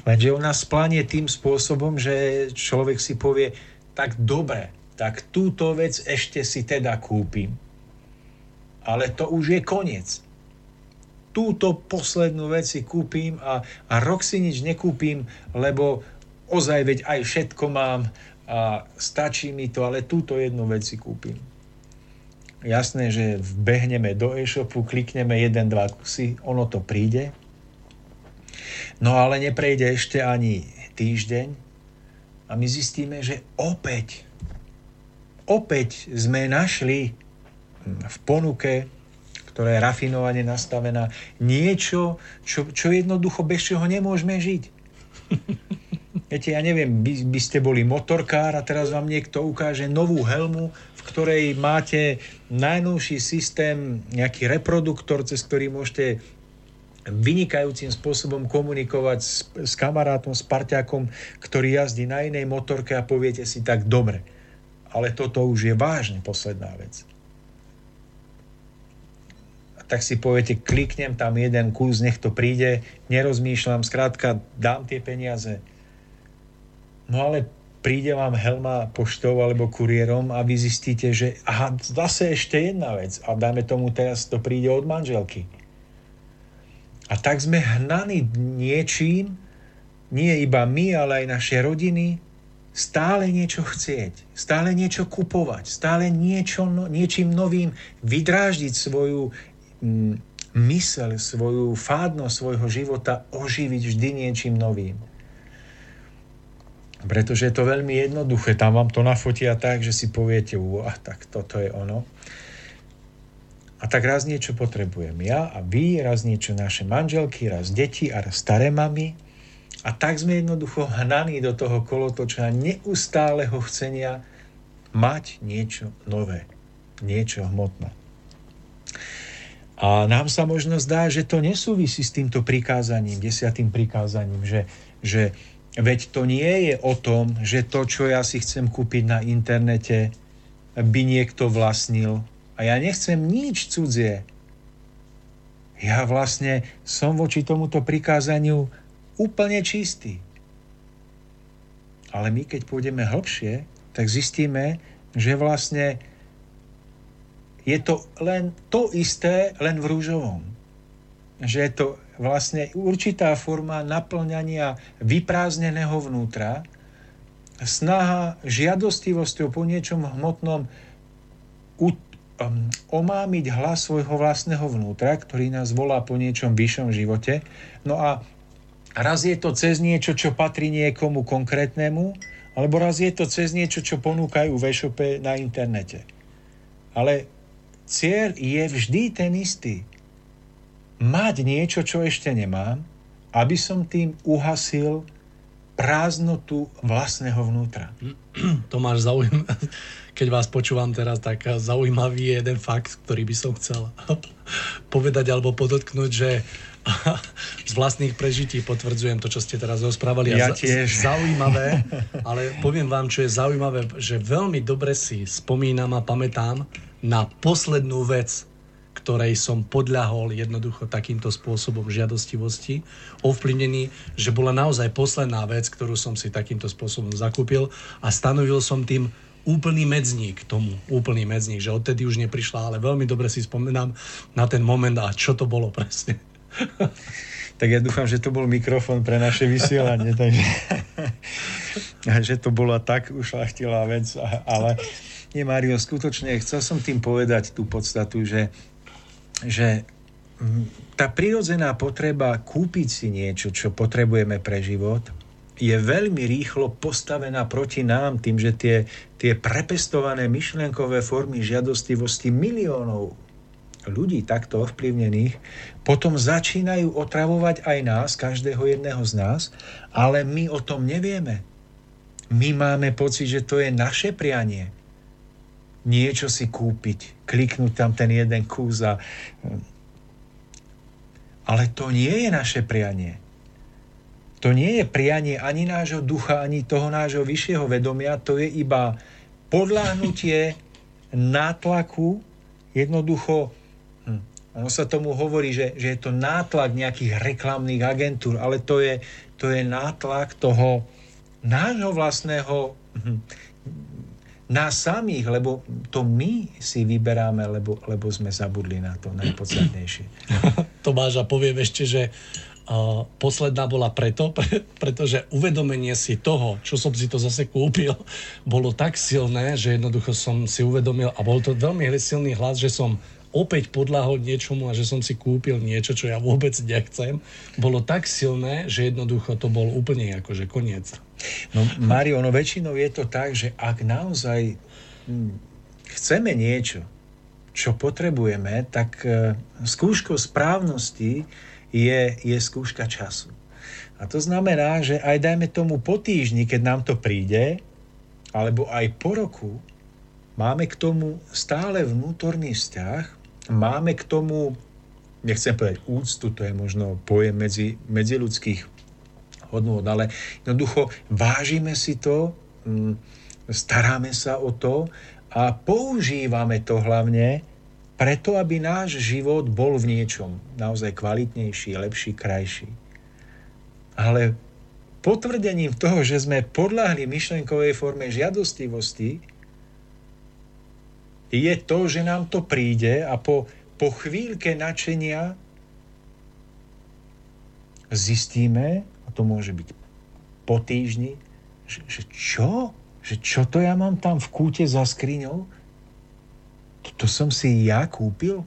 Lenže ona splanie tým spôsobom, že človek si povie, tak dobre, tak túto vec ešte si teda kúpim. Ale to už je koniec. Túto poslednú vec si kúpim a, a rok si nič nekúpim, lebo ozaj veď aj všetko mám a stačí mi to, ale túto jednu vec si kúpim. Jasné, že vbehneme do e-shopu, klikneme jeden, dva kusy, ono to príde. No ale neprejde ešte ani týždeň a my zistíme, že opäť opäť sme našli v ponuke, ktorá je rafinovane nastavená, niečo, čo, čo jednoducho bez čoho nemôžeme žiť. Viete, ja neviem, by, by ste boli motorkár a teraz vám niekto ukáže novú helmu, v ktorej máte najnovší systém, nejaký reproduktor, cez ktorý môžete vynikajúcim spôsobom komunikovať s, s kamarátom, s parťakom, ktorý jazdí na inej motorke a poviete si tak dobre ale toto už je vážne posledná vec. A tak si poviete, kliknem tam jeden kus, nech to príde, nerozmýšľam, skrátka dám tie peniaze. No ale príde vám helma poštou alebo kuriérom a vy zistíte, že aha, zase ešte jedna vec a dáme tomu teraz to príde od manželky. A tak sme hnaní niečím, nie iba my, ale aj naše rodiny, stále niečo chcieť, stále niečo kupovať, stále niečo, no, niečím novým vydráždiť svoju mm, mysel, svoju fádnosť svojho života, oživiť vždy niečím novým. Pretože je to veľmi jednoduché. Tam vám to nafotia tak, že si poviete, a tak toto je ono. A tak raz niečo potrebujem ja a vy, raz niečo naše manželky, raz deti a raz staré mamy a tak sme jednoducho hnaní do toho kolotoča neustáleho chcenia mať niečo nové, niečo hmotné. A nám sa možno zdá, že to nesúvisí s týmto prikázaním, desiatým prikázaním, že, že veď to nie je o tom, že to, čo ja si chcem kúpiť na internete, by niekto vlastnil. A ja nechcem nič cudzie. Ja vlastne som voči tomuto prikázaniu úplne čistý. Ale my, keď pôjdeme hlbšie, tak zistíme, že vlastne je to len to isté, len v rúžovom. Že je to vlastne určitá forma naplňania vyprázdneného vnútra, snaha žiadostivosťou po niečom hmotnom omámiť hlas svojho vlastného vnútra, ktorý nás volá po niečom vyššom živote. No a raz je to cez niečo, čo patrí niekomu konkrétnemu, alebo raz je to cez niečo, čo ponúkajú v e-shope na internete. Ale cieľ je vždy ten istý. Mať niečo, čo ešte nemám, aby som tým uhasil prázdnotu vlastného vnútra. Tomáš, zaujím, keď vás počúvam teraz, tak zaujímavý je jeden fakt, ktorý by som chcel povedať alebo podotknúť, že z vlastných prežití potvrdzujem to, čo ste teraz rozprávali. Ja tiež. Zaujímavé, ale poviem vám, čo je zaujímavé, že veľmi dobre si spomínam a pamätám na poslednú vec, ktorej som podľahol jednoducho takýmto spôsobom žiadostivosti, ovplyvnený, že bola naozaj posledná vec, ktorú som si takýmto spôsobom zakúpil a stanovil som tým úplný medzník tomu, úplný medzník, že odtedy už neprišla, ale veľmi dobre si spomínam na ten moment a čo to bolo presne. tak ja dúfam, že to bol mikrofón pre naše vysielanie, takže že to bola tak ušlachtilá vec, ale Nie, Mario, skutočne chcel som tým povedať tú podstatu, že, že mm, tá prirodzená potreba kúpiť si niečo, čo potrebujeme pre život, je veľmi rýchlo postavená proti nám tým, že tie, tie prepestované myšlienkové formy žiadostivosti miliónov ľudí takto ovplyvnených potom začínajú otravovať aj nás, každého jedného z nás, ale my o tom nevieme. My máme pocit, že to je naše prianie. Niečo si kúpiť, kliknúť tam ten jeden kús a... Ale to nie je naše prianie. To nie je prianie ani nášho ducha, ani toho nášho vyššieho vedomia, to je iba podláhnutie nátlaku, jednoducho ono sa tomu hovorí, že, že je to nátlak nejakých reklamných agentúr, ale to je, to je nátlak toho nášho vlastného hm, nás samých, lebo to my si vyberáme, lebo, lebo sme zabudli na to najpodstatnejšie. Tomáš, a poviem ešte, že uh, posledná bola preto, pre, pretože uvedomenie si toho, čo som si to zase kúpil, bolo tak silné, že jednoducho som si uvedomil, a bol to veľmi silný hlas, že som opäť podľahol niečomu a že som si kúpil niečo, čo ja vôbec nechcem, bolo tak silné, že jednoducho to bol úplne akože koniec. No Mario, no väčšinou je to tak, že ak naozaj hm, chceme niečo, čo potrebujeme, tak e, skúškou správnosti je, je skúška času. A to znamená, že aj dajme tomu po týždni, keď nám to príde, alebo aj po roku, máme k tomu stále vnútorný vzťah, máme k tomu, nechcem povedať úctu, to je možno pojem medzi, medziludských hodnôt, ale jednoducho vážime si to, mm, staráme sa o to a používame to hlavne preto, aby náš život bol v niečom naozaj kvalitnejší, lepší, krajší. Ale potvrdením toho, že sme podľahli myšlenkovej forme žiadostivosti, je to, že nám to príde a po, po chvíľke načenia zistíme, a to môže byť po týždni, že, že čo? Že čo to ja mám tam v kúte za skriňou? To, to som si ja kúpil?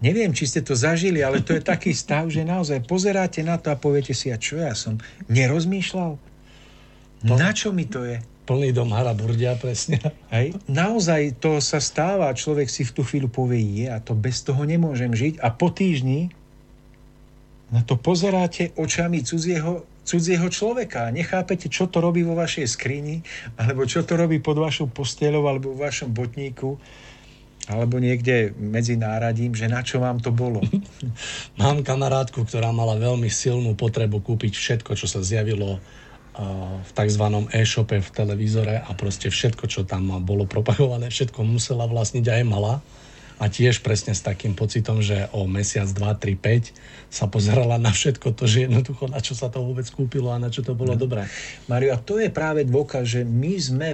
Neviem, či ste to zažili, ale to je taký stav, že naozaj pozeráte na to a poviete si, a čo ja som nerozmýšľal? Na čo mi to je? Plný dom hara burdia, presne. Hej. Naozaj to sa stáva, človek si v tú chvíľu povie, je, a to bez toho nemôžem žiť. A po týždni na to pozeráte očami cudzieho, cudzieho človeka. Nechápete, čo to robí vo vašej skrini, alebo čo to robí pod vašou postelou, alebo v vašom botníku, alebo niekde medzi náradím, že na čo vám to bolo. Mám kamarátku, ktorá mala veľmi silnú potrebu kúpiť všetko, čo sa zjavilo v tzv. e-shope v televízore a proste všetko, čo tam bolo propagované, všetko musela vlastniť aj mala. A tiež presne s takým pocitom, že o mesiac, 2, 3, 5 sa pozerala na všetko to, že jednoducho na čo sa to vôbec kúpilo a na čo to bolo no. dobré. Mario, a to je práve dôkaz, že my sme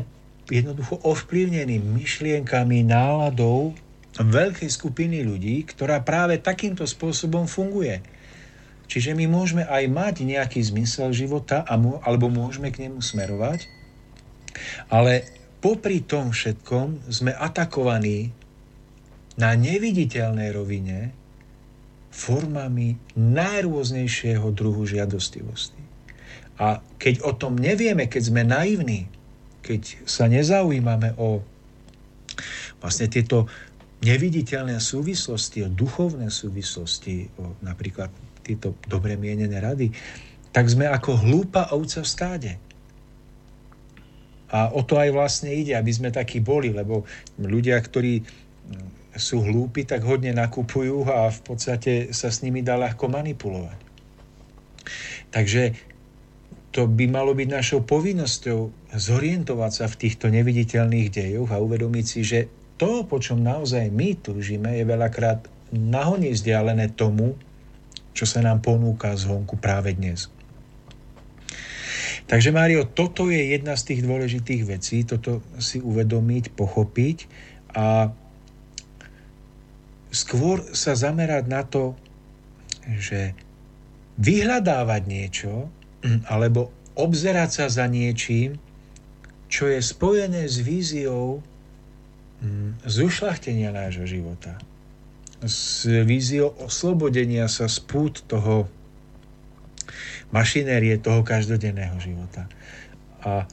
jednoducho ovplyvnení myšlienkami, náladou veľkej skupiny ľudí, ktorá práve takýmto spôsobom funguje. Čiže my môžeme aj mať nejaký zmysel života, alebo môžeme k nemu smerovať, ale popri tom všetkom sme atakovaní na neviditeľnej rovine formami najrôznejšieho druhu žiadostivosti. A keď o tom nevieme, keď sme naivní, keď sa nezaujímame o vlastne tieto neviditeľné súvislosti, o duchovné súvislosti, o napríklad tieto dobre mienené rady, tak sme ako hlúpa ovca v stáde. A o to aj vlastne ide, aby sme takí boli, lebo ľudia, ktorí sú hlúpi, tak hodne nakupujú a v podstate sa s nimi dá ľahko manipulovať. Takže to by malo byť našou povinnosťou zorientovať sa v týchto neviditeľných dejoch a uvedomiť si, že to, po čom naozaj my túžime, je veľakrát nahoní vzdialené tomu, čo sa nám ponúka zvonku práve dnes. Takže Mário, toto je jedna z tých dôležitých vecí, toto si uvedomiť, pochopiť a skôr sa zamerať na to, že vyhľadávať niečo alebo obzerať sa za niečím, čo je spojené s víziou mm, zušlachtenia nášho života. S víziou oslobodenia sa z pút toho mašinérie toho každodenného života. A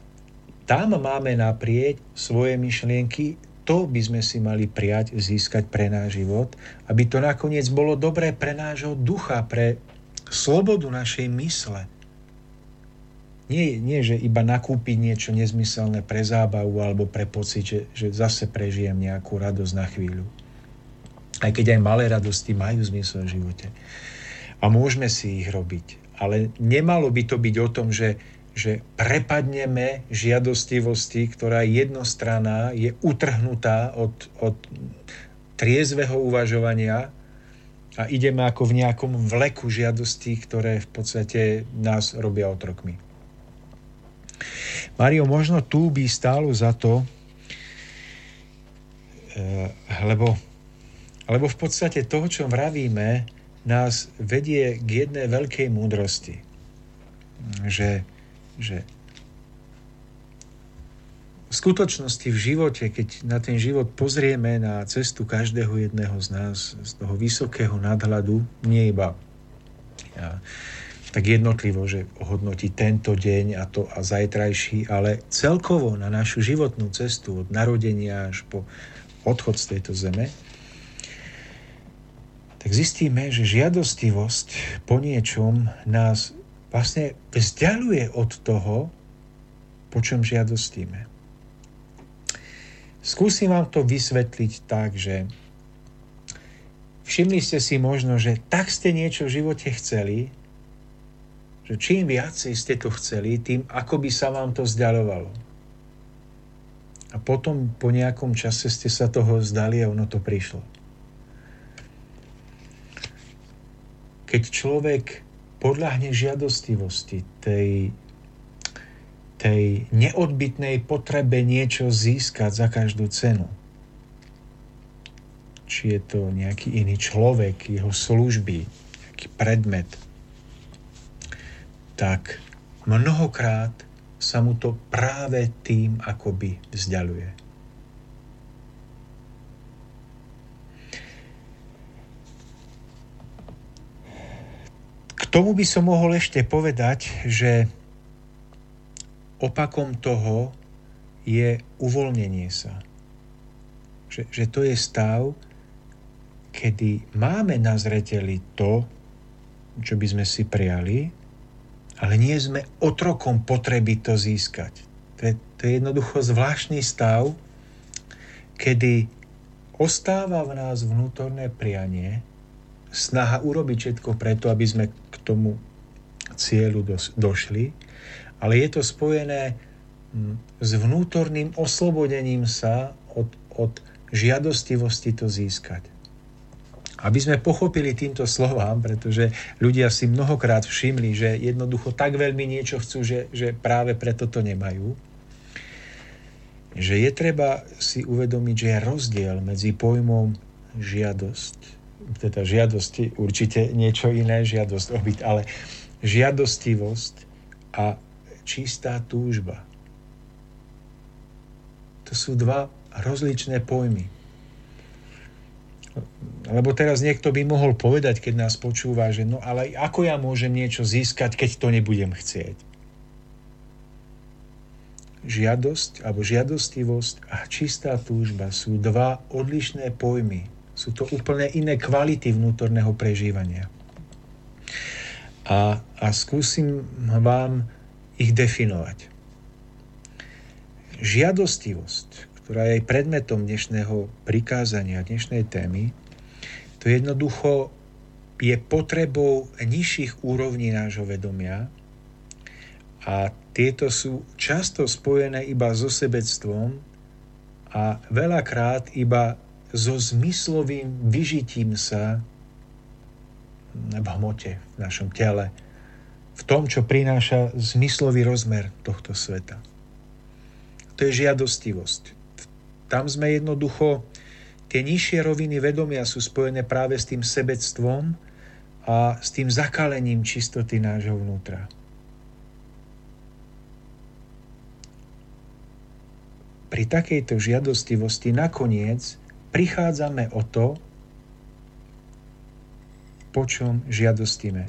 tam máme naprieť svoje myšlienky, to by sme si mali prijať, získať pre náš život, aby to nakoniec bolo dobré pre nášho ducha, pre slobodu našej mysle. Nie, nie, že iba nakúpiť niečo nezmyselné pre zábavu alebo pre pocit, že, že zase prežijem nejakú radosť na chvíľu. Aj keď aj malé radosti majú zmysel v živote. A môžeme si ich robiť. Ale nemalo by to byť o tom, že, že prepadneme žiadostivosti, ktorá jednostranná, je utrhnutá od, od triezveho uvažovania a ideme ako v nejakom vleku žiadostí, ktoré v podstate nás robia otrokmi. Mario, možno tu by stálo za to, eh, lebo, lebo v podstate to, čo vravíme, nás vedie k jednej veľkej múdrosti. Že, že v skutočnosti v živote, keď na ten život pozrieme na cestu každého jedného z nás, z toho vysokého nadhľadu, nie iba ja, tak jednotlivo, že ohodnotí tento deň a to a zajtrajší, ale celkovo na našu životnú cestu od narodenia až po odchod z tejto zeme, tak zistíme, že žiadostivosť po niečom nás vlastne vzdialuje od toho, po čom žiadostíme. Skúsim vám to vysvetliť tak, že všimli ste si možno, že tak ste niečo v živote chceli, že čím viacej ste to chceli, tým ako by sa vám to vzdialovalo. A potom po nejakom čase ste sa toho vzdali a ono to prišlo. Keď človek podľahne žiadostivosti tej, tej neodbitnej potrebe niečo získať za každú cenu, či je to nejaký iný človek, jeho služby, nejaký predmet, tak mnohokrát sa mu to práve tým akoby vzdialuje. Tomu by som mohol ešte povedať, že opakom toho je uvoľnenie sa. Že, že to je stav, kedy máme na zreteli to, čo by sme si prijali, ale nie sme otrokom potreby to získať. To je, to je jednoducho zvláštny stav, kedy ostáva v nás vnútorné prianie, snaha urobiť všetko preto, aby sme k tomu cieľu došli, ale je to spojené hm, s vnútorným oslobodením sa od, od žiadostivosti to získať. Aby sme pochopili týmto slovám, pretože ľudia si mnohokrát všimli, že jednoducho tak veľmi niečo chcú, že, že práve preto to nemajú, že je treba si uvedomiť, že je rozdiel medzi pojmom žiadosť, teda žiadosť určite niečo iné, žiadosť obyt, ale žiadostivosť a čistá túžba. To sú dva rozličné pojmy. Lebo teraz niekto by mohol povedať, keď nás počúva, že no ale ako ja môžem niečo získať, keď to nebudem chcieť? Žiadosť alebo žiadostivosť a čistá túžba sú dva odlišné pojmy. Sú to úplne iné kvality vnútorného prežívania. A, a skúsim vám ich definovať. Žiadostivosť, ktorá je predmetom dnešného prikázania, dnešnej témy, to jednoducho je potrebou nižších úrovní nášho vedomia a tieto sú často spojené iba so sebectvom a veľakrát iba so zmyslovým vyžitím sa v hmote, v našom tele, v tom, čo prináša zmyslový rozmer tohto sveta. To je žiadostivosť. Tam sme jednoducho, tie nižšie roviny vedomia sú spojené práve s tým sebectvom a s tým zakalením čistoty nášho vnútra. pri takejto žiadostivosti nakoniec prichádzame o to, po čom žiadostíme.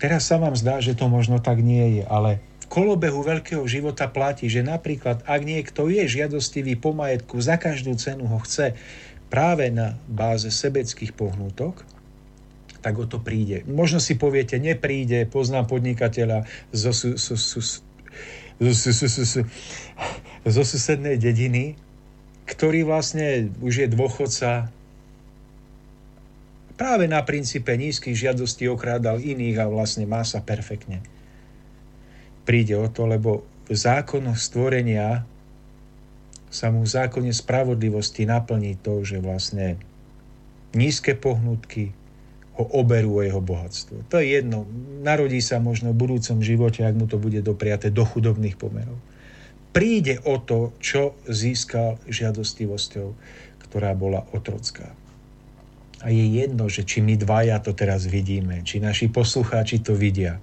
Teraz sa vám zdá, že to možno tak nie je, ale v kolobehu veľkého života platí, že napríklad ak niekto je žiadostivý po majetku, za každú cenu ho chce práve na báze sebeckých pohnutok, tak o to príde. Možno si poviete, nepríde, poznám podnikateľa zo, zo, zo, zo, zo susednej dediny, ktorý vlastne už je dôchodca, práve na princípe nízkych žiadostí okrádal iných a vlastne má sa perfektne. Príde o to, lebo v zákonoch stvorenia sa mu v zákone spravodlivosti naplní to, že vlastne nízke pohnutky, ho oberú o jeho bohatstvo. To je jedno. Narodí sa možno v budúcom živote, ak mu to bude dopriaté do chudobných pomerov. Príde o to, čo získal žiadostivosťou, ktorá bola otrocká. A je jedno, že či my dvaja to teraz vidíme, či naši poslucháči to vidia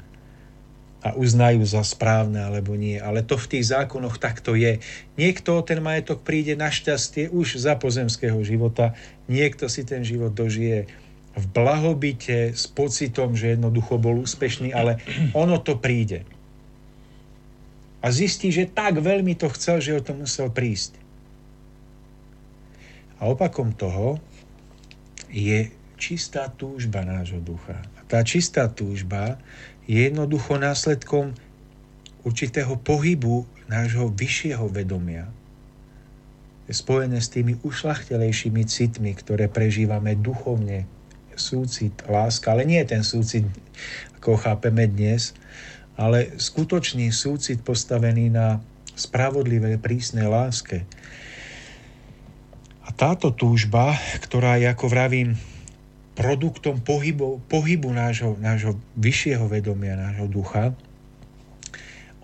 a uznajú za správne alebo nie. Ale to v tých zákonoch takto je. Niekto ten majetok príde našťastie už za pozemského života, niekto si ten život dožije v blahobite, s pocitom, že jednoducho bol úspešný, ale ono to príde. A zistí, že tak veľmi to chcel, že o to musel prísť. A opakom toho je čistá túžba nášho ducha. A tá čistá túžba je jednoducho následkom určitého pohybu nášho vyššieho vedomia. Je spojené s tými ušlachtelejšími citmi, ktoré prežívame duchovne, súcit, láska, ale nie ten súcit, ako chápeme dnes, ale skutočný súcit postavený na spravodlivé, prísnej láske. A táto túžba, ktorá je, ako vravím, produktom pohybu, pohybu nášho, nášho vyššieho vedomia, nášho ducha,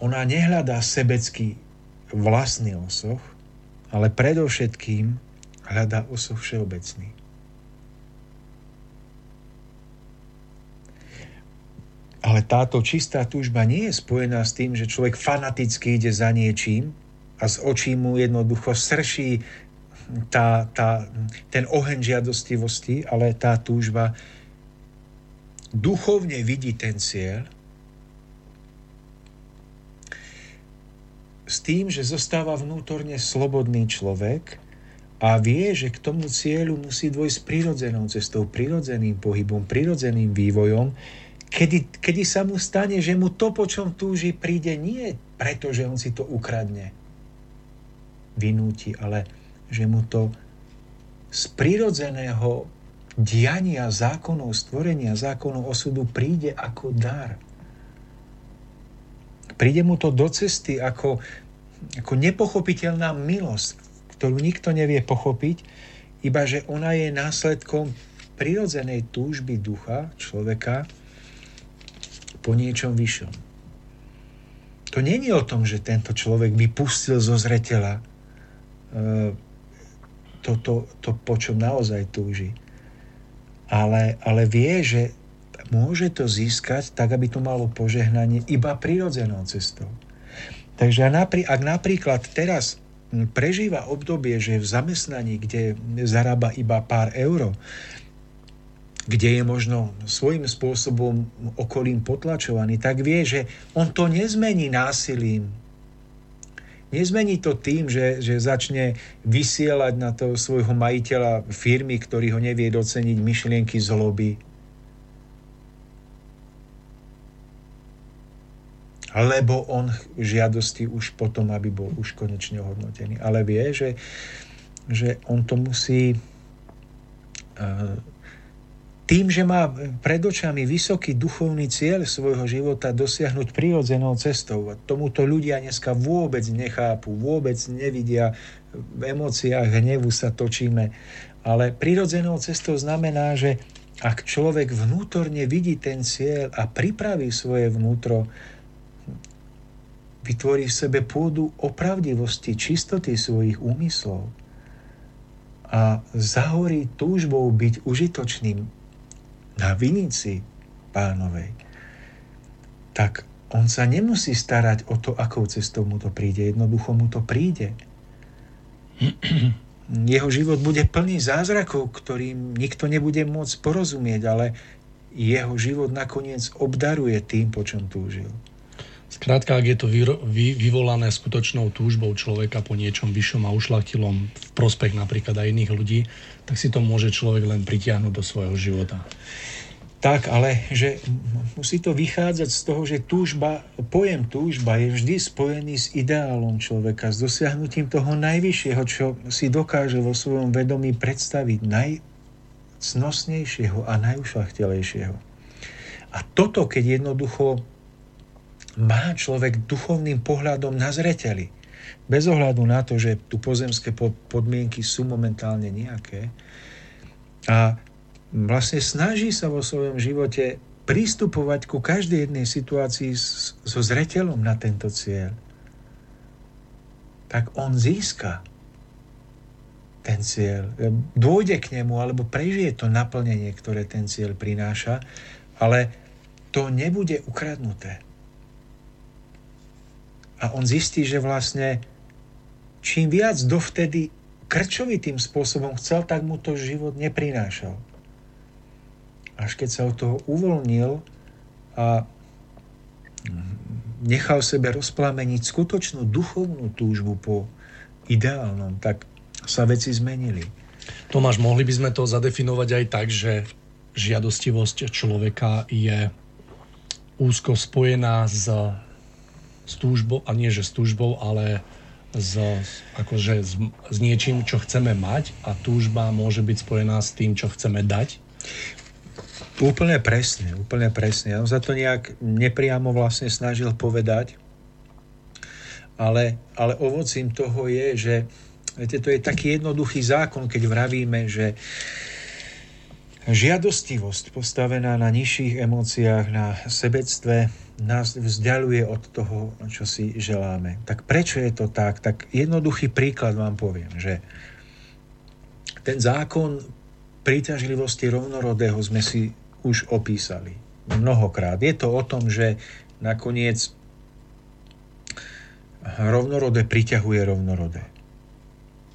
ona nehľadá sebecký vlastný osoch, ale predovšetkým hľadá osoch všeobecný. Ale táto čistá túžba nie je spojená s tým, že človek fanaticky ide za niečím a z očí mu jednoducho srší tá, tá, ten oheň žiadostivosti, ale tá túžba duchovne vidí ten cieľ s tým, že zostáva vnútorne slobodný človek a vie, že k tomu cieľu musí dôjsť prirodzenou cestou, prirodzeným pohybom, prirodzeným vývojom, kedy, kedy sa mu stane, že mu to, po čom túži, príde nie preto, že on si to ukradne, vynúti, ale že mu to z prirodzeného diania zákonov stvorenia, zákonov osudu príde ako dar. Príde mu to do cesty ako, ako nepochopiteľná milosť, ktorú nikto nevie pochopiť, iba že ona je následkom prirodzenej túžby ducha človeka, po niečom vyššom. To není o tom, že tento človek vypustil zo zreteľa e, to, to, to, po čom naozaj túži. Ale, ale vie, že môže to získať tak, aby to malo požehnanie iba prirodzenou cestou. Takže ak napríklad teraz prežíva obdobie, že v zamestnaní, kde zarába iba pár eur, kde je možno svojím spôsobom okolím potlačovaný, tak vie, že on to nezmení násilím. Nezmení to tým, že, že začne vysielať na toho svojho majiteľa firmy, ktorý ho nevie doceniť myšlienky zloby. Lebo on žiadosti už potom, aby bol už konečne hodnotený. Ale vie, že, že on to musí uh, tým, že má pred očami vysoký duchovný cieľ svojho života dosiahnuť prirodzenou cestou. A tomuto ľudia dneska vôbec nechápu, vôbec nevidia. V emóciách hnevu sa točíme. Ale prirodzenou cestou znamená, že ak človek vnútorne vidí ten cieľ a pripraví svoje vnútro, vytvorí v sebe pôdu opravdivosti, čistoty svojich úmyslov a zahorí túžbou byť užitočným na vinici pánovej, tak on sa nemusí starať o to, akou cestou mu to príde. Jednoducho mu to príde. jeho život bude plný zázrakov, ktorým nikto nebude môcť porozumieť, ale jeho život nakoniec obdaruje tým, po čom túžil. Skrátka, ak je to vy, vyvolané skutočnou túžbou človeka po niečom vyššom a ušlachtilom v prospech napríklad aj iných ľudí, tak si to môže človek len pritiahnuť do svojho života. Tak, ale že musí to vychádzať z toho, že túžba, pojem túžba je vždy spojený s ideálom človeka, s dosiahnutím toho najvyššieho, čo si dokáže vo svojom vedomí predstaviť, najcnosnejšieho a najušachtelejšieho. A toto, keď jednoducho má človek duchovným pohľadom na zreteli, bez ohľadu na to, že tu pozemské podmienky sú momentálne nejaké, a vlastne snaží sa vo svojom živote pristupovať ku každej jednej situácii so zreteľom na tento cieľ, tak on získa ten cieľ. Dôjde k nemu alebo prežije to naplnenie, ktoré ten cieľ prináša, ale to nebude ukradnuté. A on zistí, že vlastne čím viac dovtedy krčovitým spôsobom chcel, tak mu to život neprinášal až keď sa od toho uvoľnil a nechal sebe rozplameniť skutočnú duchovnú túžbu po ideálnom, tak sa veci zmenili. Tomáš, mohli by sme to zadefinovať aj tak, že žiadostivosť človeka je úzko spojená s, s túžbou, a nie že s túžbou, ale s, akože s, s niečím, čo chceme mať a túžba môže byť spojená s tým, čo chceme dať? Úplne presne, úplne presne. On sa to nejak nepriamo vlastne snažil povedať, ale, ale ovocím toho je, že viete, to je taký jednoduchý zákon, keď vravíme, že žiadostivosť postavená na nižších emóciách, na sebectve, nás vzdialuje od toho, čo si želáme. Tak prečo je to tak? Tak jednoduchý príklad vám poviem, že ten zákon príťažlivosti rovnorodého sme si už opísali mnohokrát. Je to o tom, že nakoniec rovnorodé priťahuje rovnorodé.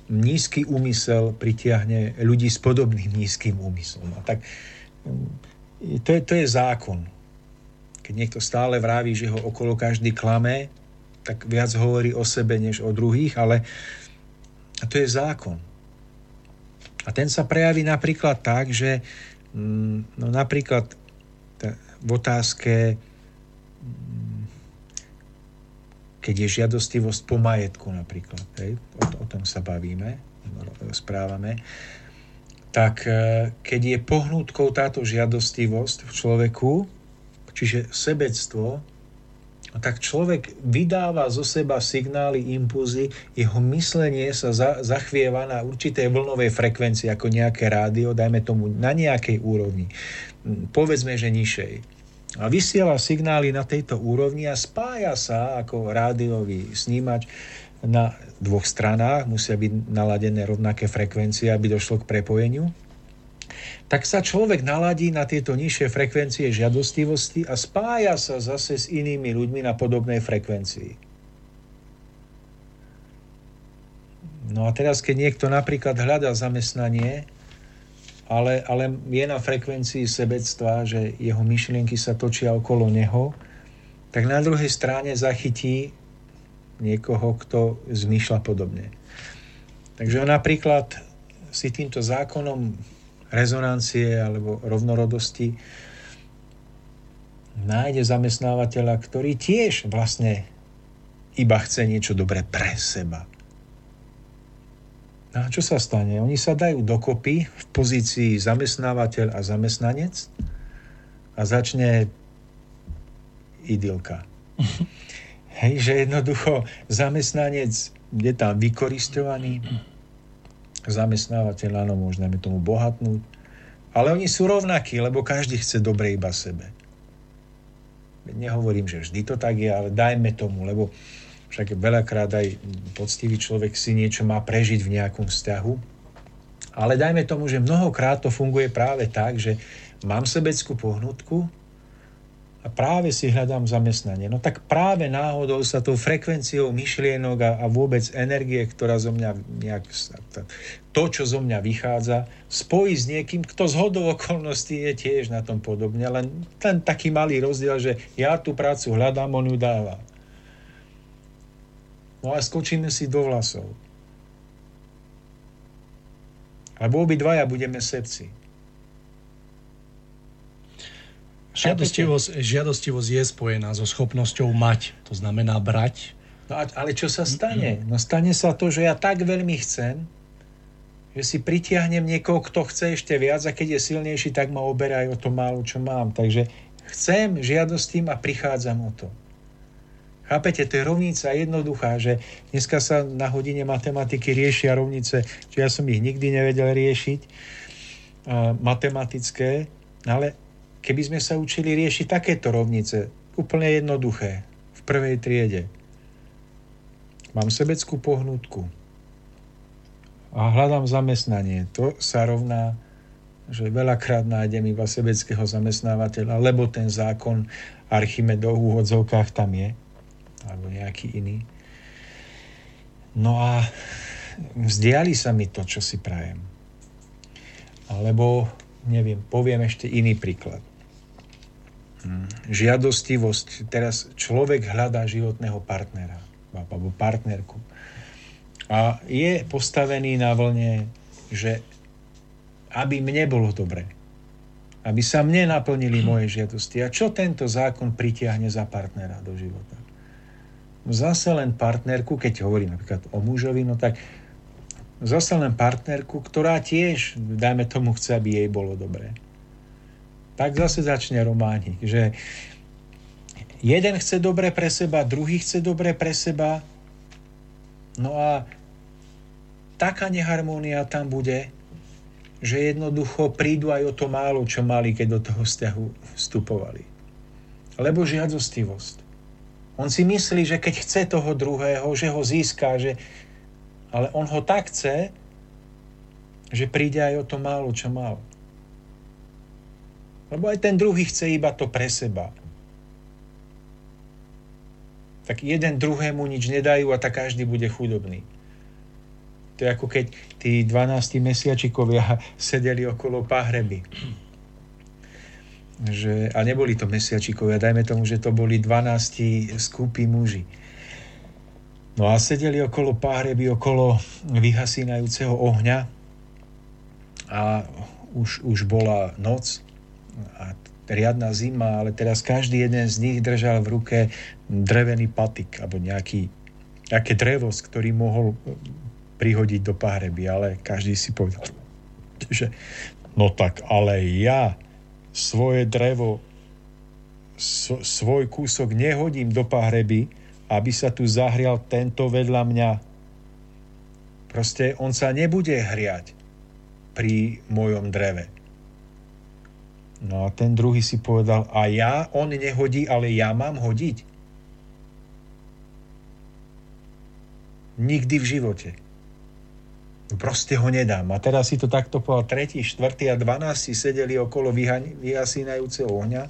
Nízky úmysel pritiahne ľudí s podobným nízkym úmyslom. A tak to je, to je zákon. Keď niekto stále vraví, že ho okolo každý klame, tak viac hovorí o sebe, než o druhých, ale a to je zákon. A ten sa prejaví napríklad tak, že Mm, no napríklad v otázke, mm, keď je žiadostivosť po majetku napríklad, hej, o, o tom sa bavíme, správame, tak e, keď je pohnútkou táto žiadostivosť v človeku, čiže sebectvo, tak človek vydáva zo seba signály, impulzy, jeho myslenie sa za, zachvieva na určitej vlnovej frekvencii, ako nejaké rádio, dajme tomu na nejakej úrovni, povedzme, že nižšej. A vysiela signály na tejto úrovni a spája sa ako rádiový snímač na dvoch stranách, musia byť naladené rovnaké frekvencie, aby došlo k prepojeniu tak sa človek naladí na tieto nižšie frekvencie žiadostivosti a spája sa zase s inými ľuďmi na podobnej frekvencii. No a teraz, keď niekto napríklad hľadá zamestnanie, ale, ale je na frekvencii sebectva, že jeho myšlienky sa točia okolo neho, tak na druhej strane zachytí niekoho, kto zmýšľa podobne. Takže napríklad si týmto zákonom rezonancie alebo rovnorodosti, nájde zamestnávateľa, ktorý tiež vlastne iba chce niečo dobré pre seba. No a čo sa stane? Oni sa dajú dokopy v pozícii zamestnávateľ a zamestnanec a začne idylka. Hej, že jednoducho zamestnanec je tam vykoristovaný, zamestnávateľ, áno, môžeme tomu bohatnúť, ale oni sú rovnakí, lebo každý chce dobre iba sebe. Nehovorím, že vždy to tak je, ale dajme tomu, lebo však veľakrát aj poctivý človek si niečo má prežiť v nejakom vzťahu. Ale dajme tomu, že mnohokrát to funguje práve tak, že mám sebeckú pohnutku a práve si hľadám zamestnanie. No tak práve náhodou sa tou frekvenciou myšlienok a, a vôbec energie, ktorá zo mňa nejak, to, čo zo mňa vychádza, spojí s niekým, kto z hodou okolností je tiež na tom podobne, len ten taký malý rozdiel, že ja tú prácu hľadám, on ju dáva. No a skočíme si do vlasov. Lebo obidvaja budeme srdci. Žiadostivosť, žiadostivosť je spojená so schopnosťou mať, to znamená brať. No ale čo sa stane? No stane sa to, že ja tak veľmi chcem, že si pritiahnem niekoho, kto chce ešte viac a keď je silnejší, tak ma oberaj o to málo, čo mám. Takže chcem, žiadostím a prichádzam o to. Chápete, to je rovnica jednoduchá, že dneska sa na hodine matematiky riešia rovnice, že ja som ich nikdy nevedel riešiť, uh, matematické, ale Keby sme sa učili riešiť takéto rovnice, úplne jednoduché, v prvej triede. Mám sebeckú pohnutku a hľadám zamestnanie. To sa rovná, že veľakrát nájdem iba sebeckého zamestnávateľa, lebo ten zákon Archimedov v úvodzovkách tam je, alebo nejaký iný. No a vzdiali sa mi to, čo si prajem. Alebo, neviem, poviem ešte iný príklad žiadostivosť. Teraz človek hľadá životného partnera alebo partnerku. A je postavený na vlne, že aby mne bolo dobre. Aby sa mne naplnili moje žiadosti. A čo tento zákon pritiahne za partnera do života? No zase len partnerku, keď hovorím napríklad o mužovi, no tak zase len partnerku, ktorá tiež, dajme tomu, chce, aby jej bolo dobré tak zase začne románik, že jeden chce dobre pre seba, druhý chce dobre pre seba, no a taká neharmónia tam bude, že jednoducho prídu aj o to málo, čo mali, keď do toho vzťahu vstupovali. Lebo žiadostivosť. On si myslí, že keď chce toho druhého, že ho získa, že... ale on ho tak chce, že príde aj o to málo, čo mal. Lebo aj ten druhý chce iba to pre seba. Tak jeden druhému nič nedajú a tak každý bude chudobný. To je ako keď tí 12 mesiačikovia sedeli okolo pahreby. Že, a neboli to mesiačikovia, dajme tomu, že to boli 12 skúpi muži. No a sedeli okolo pahreby, okolo vyhasínajúceho ohňa a už, už bola noc a riadna zima, ale teraz každý jeden z nich držal v ruke drevený patik alebo nejaký, nejaké drevo, z ktorý mohol prihodiť do pahreby, ale každý si povedal, že no tak ale ja svoje drevo, svoj kúsok nehodím do pahreby, aby sa tu zahrial tento vedľa mňa. Proste on sa nebude hriať pri mojom dreve No a ten druhý si povedal, a ja, on nehodí, ale ja mám hodiť. Nikdy v živote. No proste ho nedám. A teraz si to takto povedal, tretí, štvrtý a dvanácti sedeli okolo vyhasínajúceho ohňa.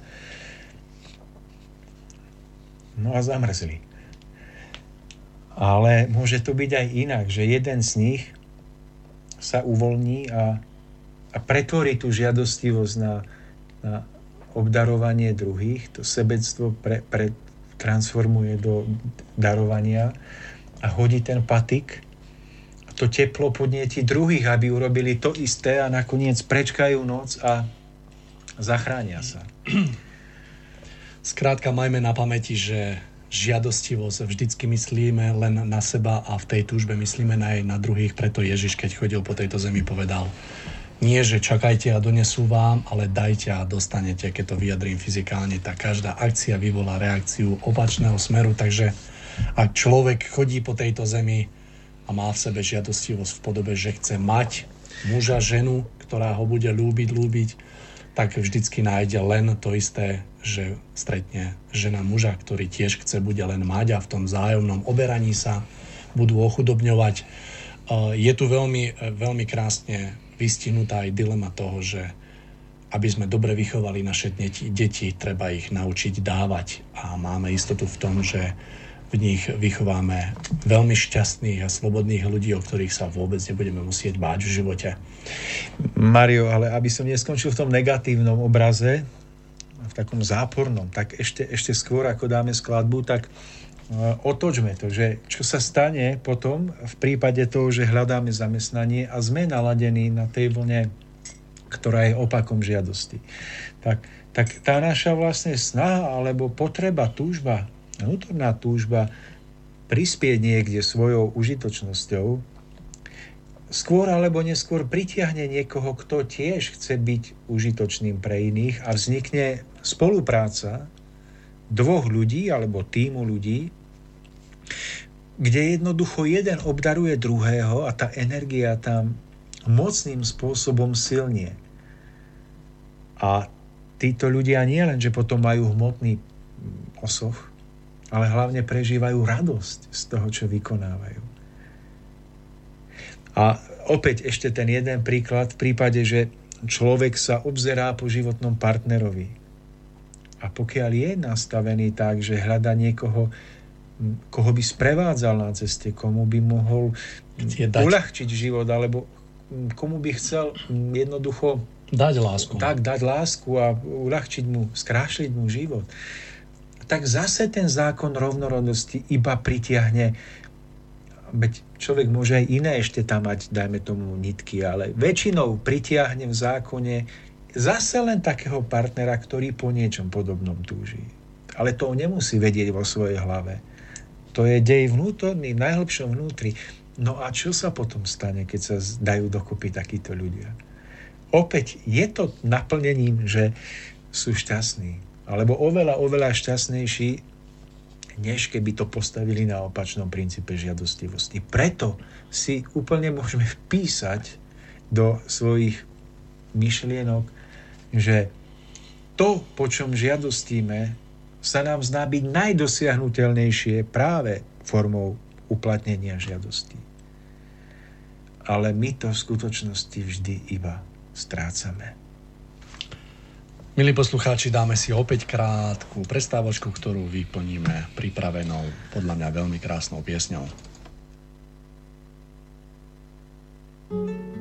No a zamrzli. Ale môže to byť aj inak, že jeden z nich sa uvoľní a, a pretvorí tú žiadostivosť na, na obdarovanie druhých, to sebectvo pre, pre, transformuje do darovania a hodí ten patik. A to teplo podnieti druhých, aby urobili to isté a nakoniec prečkajú noc a zachránia sa. Skrátka majme na pamäti, že žiadostivosť vždycky myslíme len na seba a v tej túžbe myslíme aj na druhých, preto Ježiš, keď chodil po tejto zemi, povedal nie, že čakajte a donesú vám, ale dajte a dostanete, keď to vyjadrím fyzikálne, tak každá akcia vyvolá reakciu opačného smeru, takže ak človek chodí po tejto zemi a má v sebe žiadostivosť v podobe, že chce mať muža, ženu, ktorá ho bude ľúbiť, ľúbiť, tak vždycky nájde len to isté, že stretne žena muža, ktorý tiež chce bude len mať a v tom zájomnom oberaní sa budú ochudobňovať. Je tu veľmi, veľmi krásne vystihnutá aj dilema toho, že aby sme dobre vychovali naše deti, treba ich naučiť dávať a máme istotu v tom, že v nich vychováme veľmi šťastných a slobodných ľudí, o ktorých sa vôbec nebudeme musieť báť v živote. Mario, ale aby som neskončil v tom negatívnom obraze, v takom zápornom, tak ešte, ešte skôr, ako dáme skladbu, tak otočme to, že čo sa stane potom v prípade toho, že hľadáme zamestnanie a sme naladení na tej vlne, ktorá je opakom žiadosti. Tak, tak tá naša vlastne snaha alebo potreba, túžba vnútorná túžba prispieť niekde svojou užitočnosťou, skôr alebo neskôr pritiahne niekoho, kto tiež chce byť užitočným pre iných a vznikne spolupráca dvoch ľudí alebo týmu ľudí, kde jednoducho jeden obdaruje druhého a tá energia tam mocným spôsobom silnie. A títo ľudia nie len, že potom majú hmotný osoch, ale hlavne prežívajú radosť z toho, čo vykonávajú. A opäť ešte ten jeden príklad v prípade, že človek sa obzerá po životnom partnerovi. A pokiaľ je nastavený tak, že hľada niekoho, koho by sprevádzal na ceste, komu by mohol uľahčiť život, alebo komu by chcel jednoducho dať lásku. Tak, dať lásku a uľahčiť mu, skrášliť mu život tak zase ten zákon rovnorodosti iba pritiahne veď človek môže aj iné ešte tam mať, dajme tomu, nitky, ale väčšinou pritiahne v zákone zase len takého partnera, ktorý po niečom podobnom túži. Ale to nemusí vedieť vo svojej hlave. To je dej vnútorný, v najhlbšom vnútri. No a čo sa potom stane, keď sa dajú dokopy takíto ľudia? Opäť je to naplnením, že sú šťastní, alebo oveľa, oveľa šťastnejší, než keby to postavili na opačnom princípe žiadostivosti. Preto si úplne môžeme vpísať do svojich myšlienok, že to, po čom žiadostíme, sa nám zná byť najdosiahnutelnejšie práve formou uplatnenia žiadosti. Ale my to v skutočnosti vždy iba strácame. Milí poslucháči, dáme si opäť krátku prestávočku, ktorú vyplníme pripravenou, podľa mňa veľmi krásnou piesňou. thank you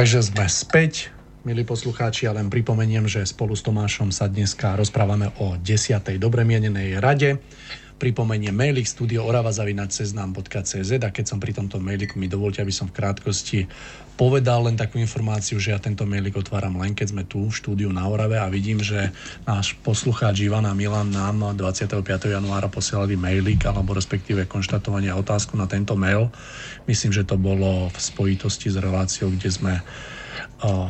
Takže sme späť, milí poslucháči, a len pripomeniem, že spolu s Tomášom sa dneska rozprávame o 10. dobre mienenej rade. Pripomeniem mailik studiooravazavinačseznam.cz a keď som pri tomto mailiku, mi dovolte, aby som v krátkosti povedal len takú informáciu, že ja tento mailik otváram len keď sme tu v štúdiu na Orave a vidím, že náš poslucháč Ivana Milan nám 25. januára posielali mailik alebo respektíve konštatovanie a otázku na tento mail. Myslím, že to bolo v spojitosti s reláciou, kde sme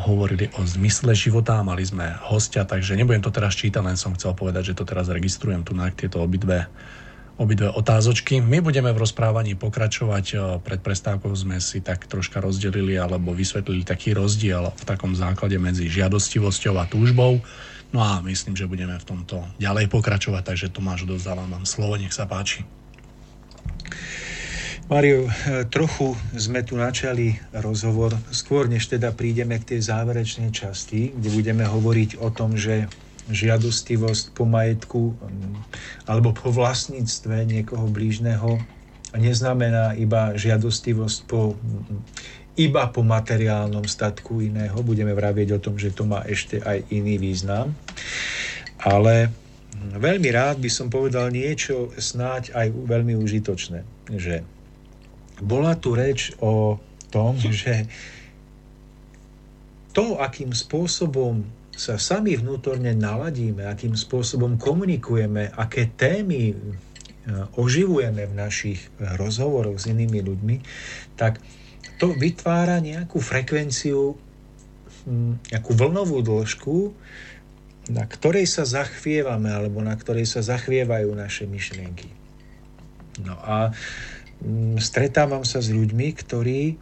hovorili o zmysle života, mali sme hostia, takže nebudem to teraz čítať, len som chcel povedať, že to teraz registrujem tu na tieto obidve, obidve otázočky. My budeme v rozprávaní pokračovať. Pred prestávkou sme si tak troška rozdelili alebo vysvetlili taký rozdiel v takom základe medzi žiadostivosťou a túžbou. No a myslím, že budeme v tomto ďalej pokračovať, takže Tomáš, dozdávam vám slovo, nech sa páči. Mario, eh, trochu sme tu načali rozhovor, skôr než teda prídeme k tej záverečnej časti, kde budeme hovoriť o tom, že žiadostivosť po majetku mm, alebo po vlastníctve niekoho blížneho neznamená iba žiadostivosť po, mm, iba po materiálnom statku iného. Budeme vravieť o tom, že to má ešte aj iný význam. Ale mm, veľmi rád by som povedal niečo snáď aj veľmi užitočné, že bola tu reč o tom, že to, akým spôsobom sa sami vnútorne naladíme, akým spôsobom komunikujeme, aké témy e, oživujeme v našich rozhovoroch s inými ľuďmi, tak to vytvára nejakú frekvenciu, nejakú vlnovú dĺžku, na ktorej sa zachvievame, alebo na ktorej sa zachvievajú naše myšlienky. No a stretávam sa s ľuďmi, ktorí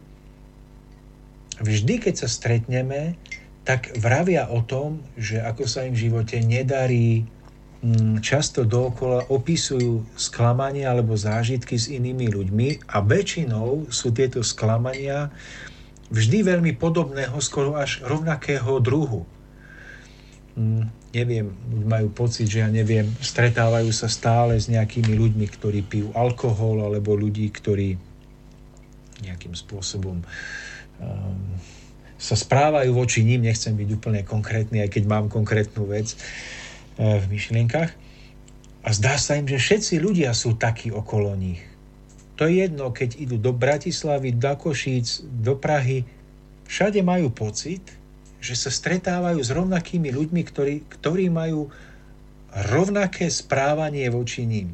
vždy, keď sa stretneme, tak vravia o tom, že ako sa im v živote nedarí, mm, často dookola opisujú sklamanie alebo zážitky s inými ľuďmi a väčšinou sú tieto sklamania vždy veľmi podobného, skoro až rovnakého druhu. Neviem, majú pocit, že ja neviem, stretávajú sa stále s nejakými ľuďmi, ktorí pijú alkohol, alebo ľudí, ktorí nejakým spôsobom um, sa správajú voči ním, nechcem byť úplne konkrétny, aj keď mám konkrétnu vec uh, v myšlienkach. A zdá sa im, že všetci ľudia sú takí okolo nich. To je jedno, keď idú do Bratislavy, do Košíc, do Prahy, všade majú pocit, že sa stretávajú s rovnakými ľuďmi, ktorí, ktorí majú rovnaké správanie voči ním.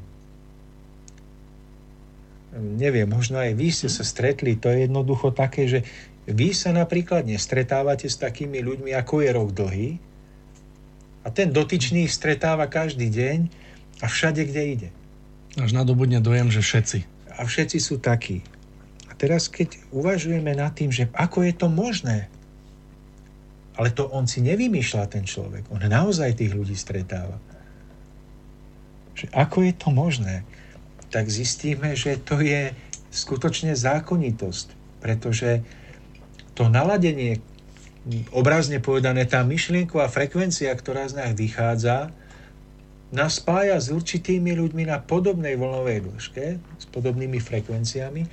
Neviem, možno aj vy ste sa stretli, to je jednoducho také, že vy sa napríklad nestretávate s takými ľuďmi, ako je rok dlhý, a ten dotyčný ich stretáva každý deň a všade, kde ide. Až nadobudne dojem, že všetci. A všetci sú takí. A teraz, keď uvažujeme nad tým, že ako je to možné, ale to on si nevymýšľa, ten človek. On naozaj tých ľudí stretáva. Že ako je to možné? Tak zistíme, že to je skutočne zákonitosť. Pretože to naladenie, obrazne povedané, tá myšlienková frekvencia, ktorá z nás vychádza, nás spája s určitými ľuďmi na podobnej vlnovej dĺžke, s podobnými frekvenciami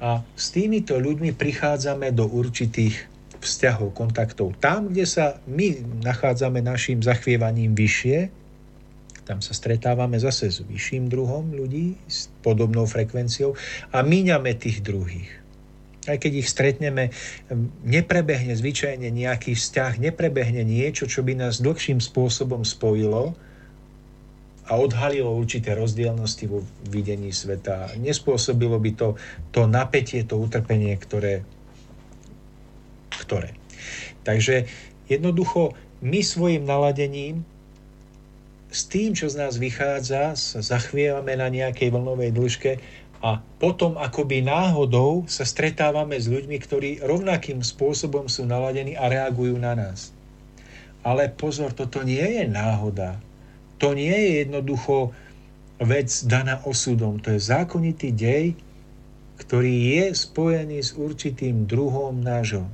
a s týmito ľuďmi prichádzame do určitých vzťahov, kontaktov. Tam, kde sa my nachádzame našim zachvievaním vyššie, tam sa stretávame zase s vyšším druhom ľudí, s podobnou frekvenciou a míňame tých druhých. Aj keď ich stretneme, neprebehne zvyčajne nejaký vzťah, neprebehne niečo, čo by nás dlhším spôsobom spojilo a odhalilo určité rozdielnosti vo videní sveta. Nespôsobilo by to to napätie, to utrpenie, ktoré ktoré. Takže jednoducho my svojim naladením s tým, čo z nás vychádza, sa zachvievame na nejakej vlnovej dĺžke a potom akoby náhodou sa stretávame s ľuďmi, ktorí rovnakým spôsobom sú naladení a reagujú na nás. Ale pozor, toto nie je náhoda. To nie je jednoducho vec daná osudom. To je zákonitý dej, ktorý je spojený s určitým druhom nášho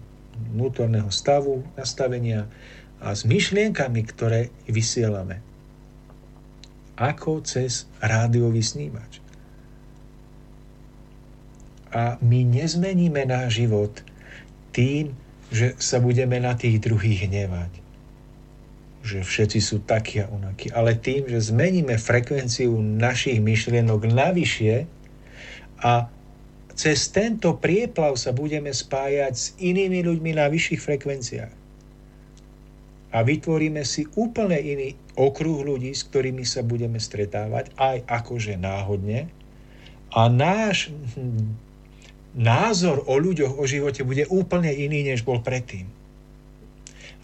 vnútorného stavu, nastavenia a s myšlienkami, ktoré vysielame. Ako cez rádiový snímač. A my nezmeníme náš život tým, že sa budeme na tých druhých hnevať. Že všetci sú takí a onakí. Ale tým, že zmeníme frekvenciu našich myšlienok navyšie a cez tento prieplav sa budeme spájať s inými ľuďmi na vyšších frekvenciách. A vytvoríme si úplne iný okruh ľudí, s ktorými sa budeme stretávať, aj akože náhodne. A náš názor o ľuďoch, o živote bude úplne iný, než bol predtým.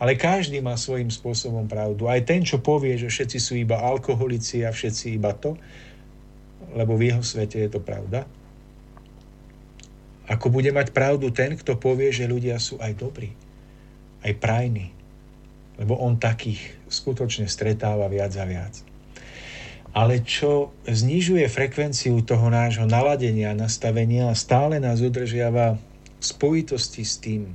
Ale každý má svojím spôsobom pravdu. Aj ten, čo povie, že všetci sú iba alkoholici a všetci iba to, lebo v jeho svete je to pravda. Ako bude mať pravdu ten, kto povie, že ľudia sú aj dobrí, aj prajní, lebo on takých skutočne stretáva viac a viac. Ale čo znižuje frekvenciu toho nášho naladenia, nastavenia a stále nás udržiava v spojitosti s tým mm,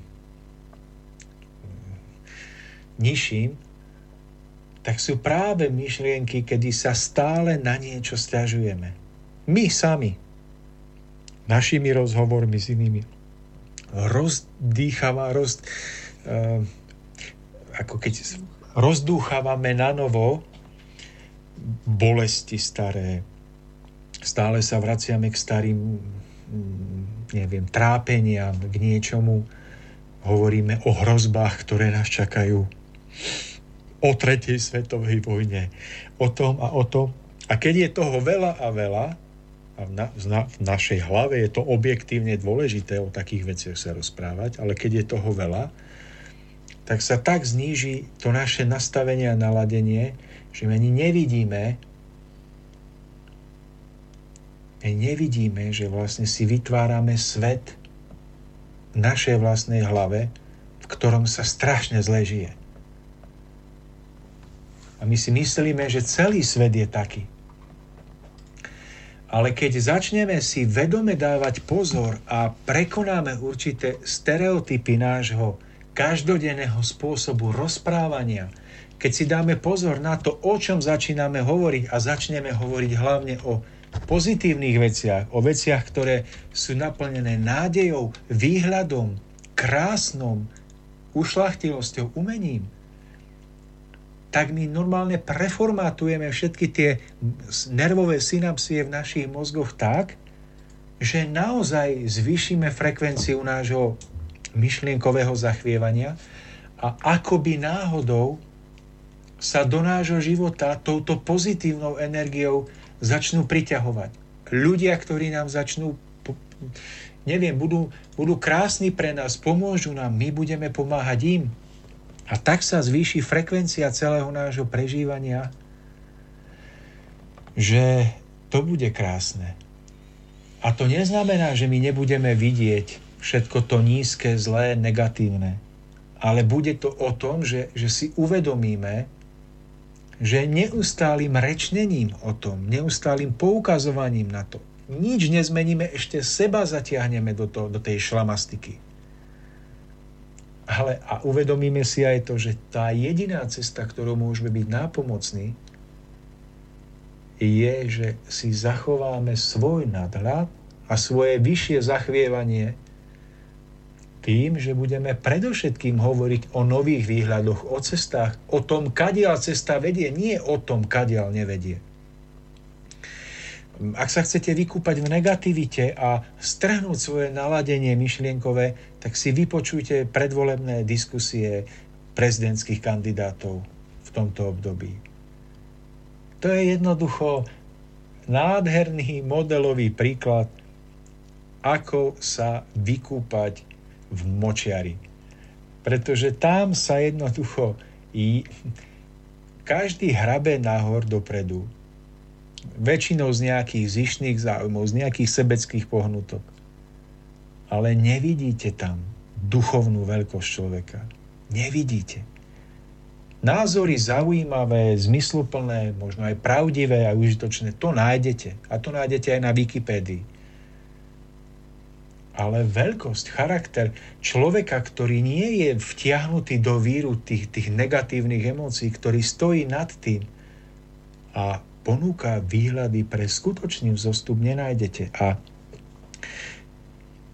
nižším, tak sú práve myšlienky, kedy sa stále na niečo stiažujeme. My sami, našimi rozhovormi s inými, rozdýchava, roz, uh, ako keď rozdúchávame na novo bolesti staré, stále sa vraciame k starým, mm, neviem, trápeniam, k niečomu, hovoríme o hrozbách, ktoré nás čakajú, o tretej svetovej vojne, o tom a o tom. A keď je toho veľa a veľa, a v, na, v našej hlave je to objektívne dôležité o takých veciach sa rozprávať, ale keď je toho veľa, tak sa tak zníži to naše nastavenie a naladenie, že my ani nevidíme, my nevidíme, že vlastne si vytvárame svet v našej vlastnej hlave, v ktorom sa strašne zle žije. A my si myslíme, že celý svet je taký. Ale keď začneme si vedome dávať pozor a prekonáme určité stereotypy nášho každodenného spôsobu rozprávania, keď si dáme pozor na to, o čom začíname hovoriť a začneme hovoriť hlavne o pozitívnych veciach, o veciach, ktoré sú naplnené nádejou, výhľadom, krásnom, ušlachtilosťou, umením, tak my normálne preformátujeme všetky tie nervové synapsie v našich mozgoch tak, že naozaj zvýšime frekvenciu nášho myšlienkového zachvievania a akoby náhodou sa do nášho života touto pozitívnou energiou začnú priťahovať. Ľudia, ktorí nám začnú, neviem, budú, budú krásni pre nás, pomôžu nám, my budeme pomáhať im. A tak sa zvýši frekvencia celého nášho prežívania, že to bude krásne. A to neznamená, že my nebudeme vidieť všetko to nízke, zlé, negatívne. Ale bude to o tom, že, že si uvedomíme, že neustálým rečnením o tom, neustálým poukazovaním na to, nič nezmeníme, ešte seba zatiahneme do, to, do tej šlamastiky. Ale a uvedomíme si aj to, že tá jediná cesta, ktorou môžeme byť nápomocní, je, že si zachováme svoj nadhľad a svoje vyššie zachvievanie tým, že budeme predovšetkým hovoriť o nových výhľadoch, o cestách, o tom, kadiaľ cesta vedie, nie o tom, kadiaľ nevedie. Ak sa chcete vykúpať v negativite a strhnúť svoje naladenie myšlienkové, tak si vypočujte predvolebné diskusie prezidentských kandidátov v tomto období. To je jednoducho nádherný modelový príklad, ako sa vykúpať v močiari. Pretože tam sa jednoducho i každý hrabe nahor dopredu. Väčšinou z nejakých zišných záujmov, z nejakých sebeckých pohnutok. Ale nevidíte tam duchovnú veľkosť človeka. Nevidíte. Názory zaujímavé, zmysluplné, možno aj pravdivé a užitočné, to nájdete. A to nájdete aj na Wikipédii ale veľkosť, charakter človeka, ktorý nie je vtiahnutý do víru tých, tých negatívnych emócií, ktorý stojí nad tým a ponúka výhľady pre skutočný vzostup, nenájdete. A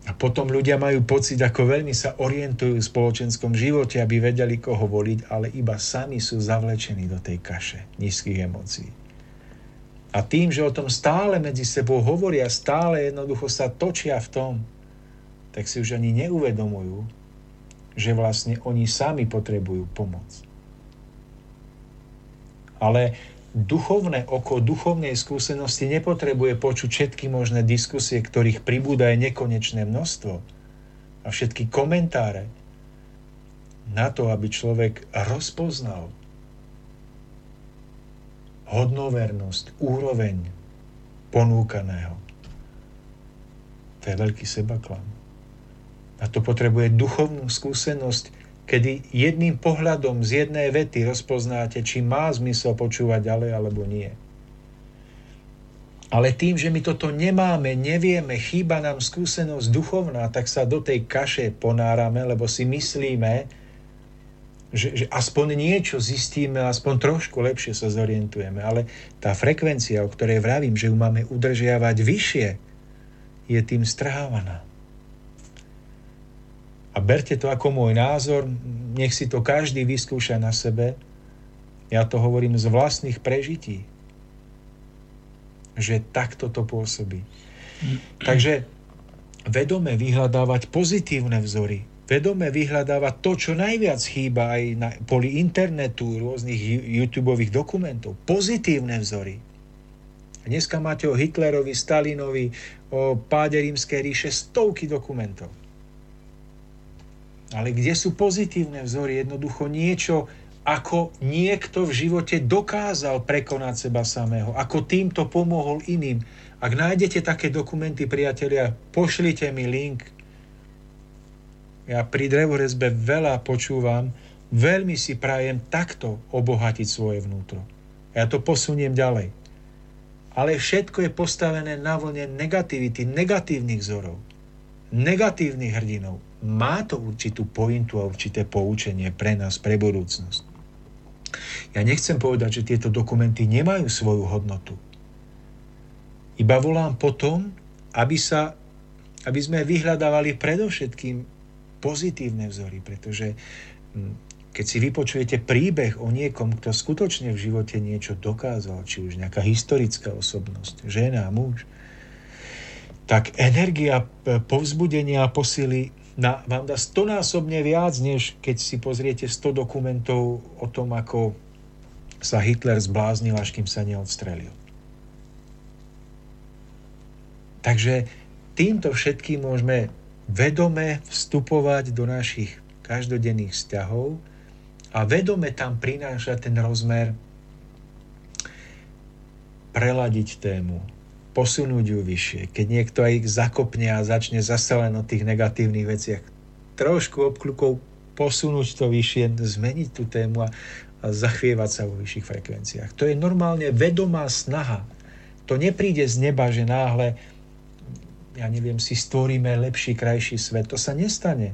A potom ľudia majú pocit, ako veľmi sa orientujú v spoločenskom živote, aby vedeli, koho voliť, ale iba sami sú zavlečení do tej kaše nízkych emócií. A tým, že o tom stále medzi sebou hovoria, stále jednoducho sa točia v tom, tak si už ani neuvedomujú, že vlastne oni sami potrebujú pomoc. Ale duchovné oko duchovnej skúsenosti nepotrebuje počuť všetky možné diskusie, ktorých pribúda aj nekonečné množstvo a všetky komentáre na to, aby človek rozpoznal hodnovernosť, úroveň ponúkaného. To je veľký sebaklam. A to potrebuje duchovnú skúsenosť, kedy jedným pohľadom z jednej vety rozpoznáte, či má zmysel počúvať ďalej alebo nie. Ale tým, že my toto nemáme, nevieme, chýba nám skúsenosť duchovná, tak sa do tej kaše ponárame, lebo si myslíme, že, že aspoň niečo zistíme, aspoň trošku lepšie sa zorientujeme. Ale tá frekvencia, o ktorej vravím, že ju máme udržiavať vyššie, je tým strhávaná. A berte to ako môj názor, nech si to každý vyskúša na sebe. Ja to hovorím z vlastných prežití, že takto to pôsobí. Takže vedome vyhľadávať pozitívne vzory, vedome vyhľadávať to, čo najviac chýba aj na poli internetu, rôznych YouTube dokumentov. Pozitívne vzory. Dneska máte o Hitlerovi, Stalinovi, o páde rímskej ríše stovky dokumentov. Ale kde sú pozitívne vzory? Jednoducho niečo, ako niekto v živote dokázal prekonať seba samého, ako týmto pomohol iným. Ak nájdete také dokumenty, priatelia, pošlite mi link. Ja pri drevorezbe veľa počúvam, veľmi si prajem takto obohatiť svoje vnútro. Ja to posuniem ďalej. Ale všetko je postavené na vlne negativity, negatívnych vzorov, negatívnych hrdinov, má to určitú pointu a určité poučenie pre nás, pre budúcnosť. Ja nechcem povedať, že tieto dokumenty nemajú svoju hodnotu. Iba volám potom, aby, sa, aby sme vyhľadávali predovšetkým pozitívne vzory, pretože hm, keď si vypočujete príbeh o niekom, kto skutočne v živote niečo dokázal, či už nejaká historická osobnosť, žena, muž, tak energia povzbudenia a posily na, vám dá stonásobne viac, než keď si pozriete 100 dokumentov o tom, ako sa Hitler zbláznil, až kým sa neodstrelil. Takže týmto všetkým môžeme vedome vstupovať do našich každodenných vzťahov a vedome tam prinášať ten rozmer preladiť tému, posunúť ju vyššie. Keď niekto aj zakopne a začne zase len o tých negatívnych veciach, trošku obkľukov posunúť to vyššie, zmeniť tú tému a, a zachvievať sa vo vyšších frekvenciách. To je normálne vedomá snaha. To nepríde z neba, že náhle ja neviem, si stvoríme lepší, krajší svet. To sa nestane.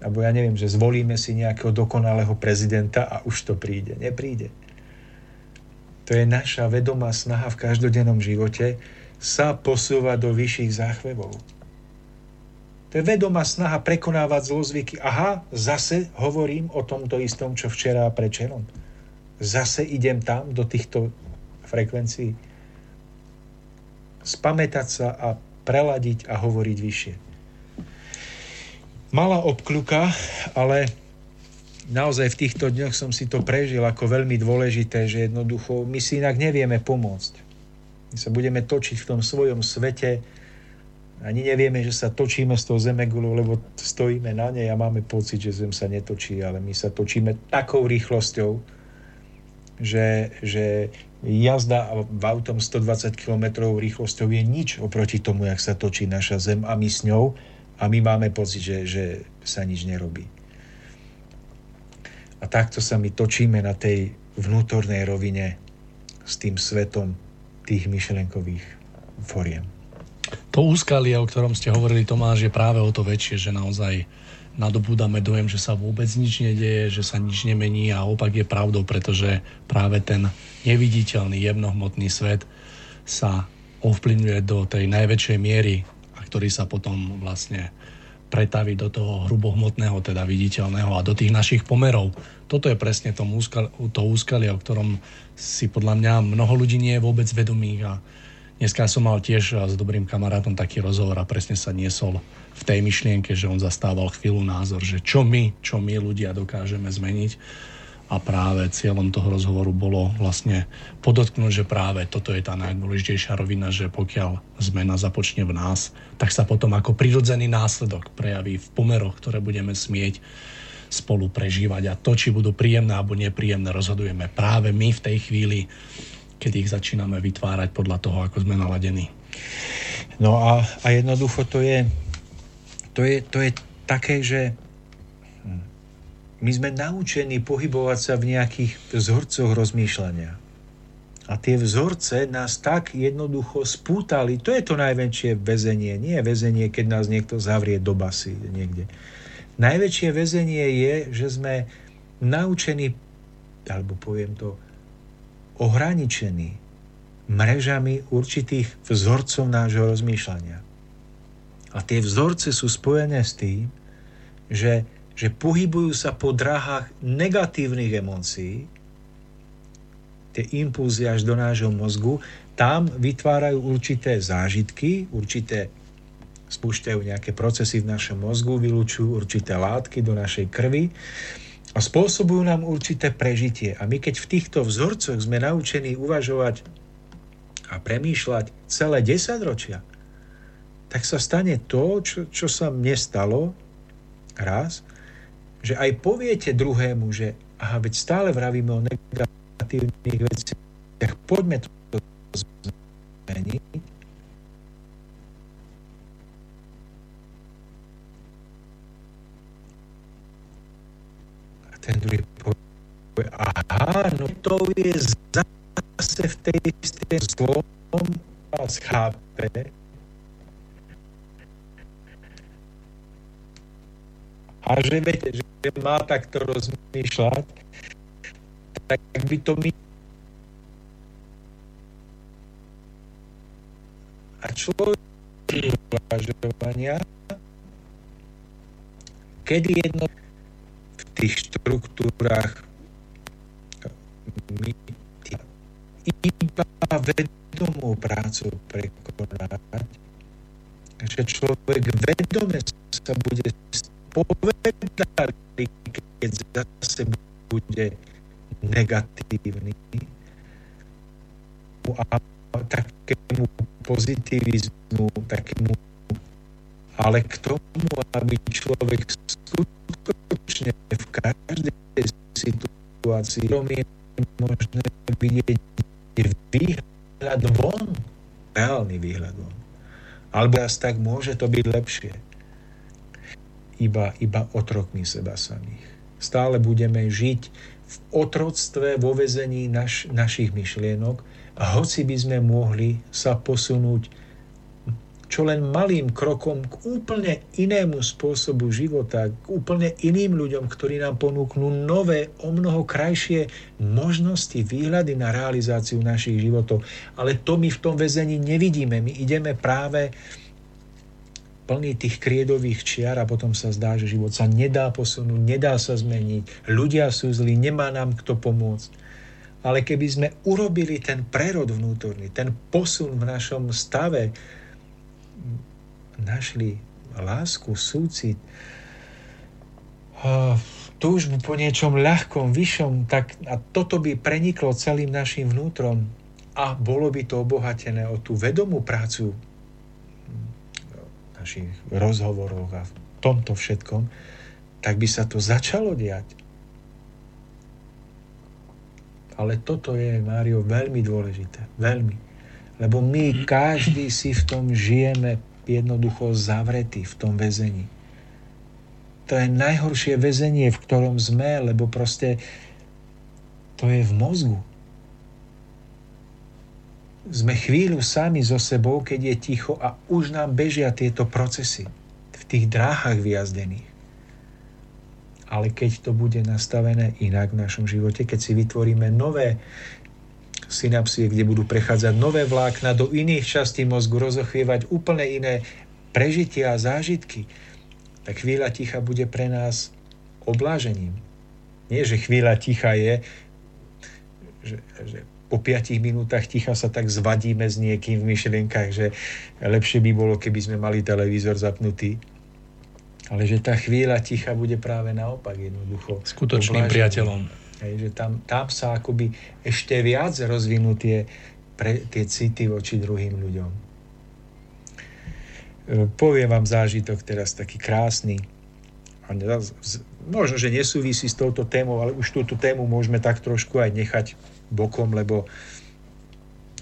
Alebo ja neviem, že zvolíme si nejakého dokonalého prezidenta a už to príde. Nepríde. To je naša vedomá snaha v každodennom živote sa posúvať do vyšších záchvevov. To je vedomá snaha prekonávať zlozvyky. Aha, zase hovorím o tomto istom, čo včera a prečerom. Zase idem tam do týchto frekvencií. Spamätať sa a preladiť a hovoriť vyššie. Malá obkluka, ale naozaj v týchto dňoch som si to prežil ako veľmi dôležité, že jednoducho my si inak nevieme pomôcť. My sa budeme točiť v tom svojom svete, ani nevieme, že sa točíme s tou zemegulou, lebo stojíme na nej a máme pocit, že zem sa netočí, ale my sa točíme takou rýchlosťou, že, že jazda v autom 120 km rýchlosťou je nič oproti tomu, jak sa točí naša zem a my s ňou a my máme pocit, že, že sa nič nerobí. A takto sa my točíme na tej vnútornej rovine s tým svetom tých myšlenkových foriem. To úskalie, o ktorom ste hovorili, Tomáš, je práve o to väčšie, že naozaj nadobúdame dojem, že sa vôbec nič nedieje, že sa nič nemení a opak je pravdou, pretože práve ten neviditeľný, jemnohmotný svet sa ovplyvňuje do tej najväčšej miery, ak ktorý sa potom vlastne pretaví do toho hrubohmotného, teda viditeľného a do tých našich pomerov. Toto je presne to, úskal, to úskalie, o ktorom si podľa mňa mnoho ľudí nie je vôbec vedomých a dneska som mal tiež s dobrým kamarátom taký rozhovor a presne sa niesol v tej myšlienke, že on zastával chvíľu názor, že čo my, čo my ľudia dokážeme zmeniť a práve cieľom toho rozhovoru bolo vlastne podotknúť, že práve toto je tá najdôležitejšia rovina, že pokiaľ zmena započne v nás, tak sa potom ako prirodzený následok prejaví v pomeroch, ktoré budeme smieť spolu prežívať a to, či budú príjemné alebo nepríjemné, rozhodujeme práve my v tej chvíli, keď ich začíname vytvárať podľa toho, ako sme naladení. No a, a jednoducho to je, to je, to je také, že my sme naučení pohybovať sa v nejakých vzorcoch rozmýšľania. A tie vzorce nás tak jednoducho spútali. To je to najväčšie väzenie. Nie je väzenie, keď nás niekto zavrie do basy niekde. Najväčšie väzenie je, že sme naučení, alebo poviem to, ohraničení mrežami určitých vzorcov nášho rozmýšľania. A tie vzorce sú spojené s tým, že že pohybujú sa po drahách negatívnych emócií, tie impulzy až do nášho mozgu, tam vytvárajú určité zážitky, určité spúšťajú nejaké procesy v našom mozgu, vylúčujú určité látky do našej krvi a spôsobujú nám určité prežitie. A my keď v týchto vzorcoch sme naučení uvažovať a premýšľať celé 10 ročia, tak sa stane to, čo, čo sa mne stalo raz, že aj poviete druhému, že aha, veď stále vravíme o negatívnych veciach, poďme to zmeniť. A ten druhý povie, aha, no to je zase v tej istej zlom a schápe, a že, viete, že má takto rozmýšľať, tak by to my a človek uvažovania, kedy jedno v tých štruktúrach my iba vedomou prácou prekonať, že človek vedome sa bude povedali, keď zase bude negatívny a takému pozitivizmu, takému ale k tomu, aby človek skutočne v každej situácii je možné vidieť výhľad von, reálny výhľad von. Alebo tak môže to byť lepšie iba, iba otrokmi seba samých. Stále budeme žiť v otroctve, vo vezení naš, našich myšlienok a hoci by sme mohli sa posunúť čo len malým krokom k úplne inému spôsobu života, k úplne iným ľuďom, ktorí nám ponúknú nové, o mnoho krajšie možnosti, výhľady na realizáciu našich životov. Ale to my v tom väzení nevidíme. My ideme práve plný tých kriedových čiar a potom sa zdá, že život sa nedá posunúť, nedá sa zmeniť, ľudia sú zlí, nemá nám kto pomôcť. Ale keby sme urobili ten prerod vnútorný, ten posun v našom stave, našli lásku, súcit, túžbu po niečom ľahkom, vyššom, tak a toto by preniklo celým našim vnútrom a bolo by to obohatené o tú vedomú prácu našich rozhovoroch a v tomto všetkom, tak by sa to začalo diať. Ale toto je, Mário, veľmi dôležité. Veľmi. Lebo my každý si v tom žijeme jednoducho zavretý v tom väzení. To je najhoršie väzenie, v ktorom sme, lebo proste to je v mozgu sme chvíľu sami so sebou, keď je ticho a už nám bežia tieto procesy v tých dráhach vyjazdených. Ale keď to bude nastavené inak v našom živote, keď si vytvoríme nové synapsie, kde budú prechádzať nové vlákna do iných častí mozgu, rozochvievať úplne iné prežitia a zážitky, tak chvíľa ticha bude pre nás oblážením. Nie, že chvíľa ticha je, že, že po piatich minútach ticha sa tak zvadíme s niekým v myšlienkach, že lepšie by bolo, keby sme mali televízor zapnutý. Ale že tá chvíľa ticha bude práve naopak jednoducho. Skutočným priateľom. Hej, že tam, tam sa akoby ešte viac rozvinú tie, pre, tie city voči druhým ľuďom. E, poviem vám zážitok teraz taký krásny. Možno, že nesúvisí s touto témou, ale už túto tému môžeme tak trošku aj nechať bokom, lebo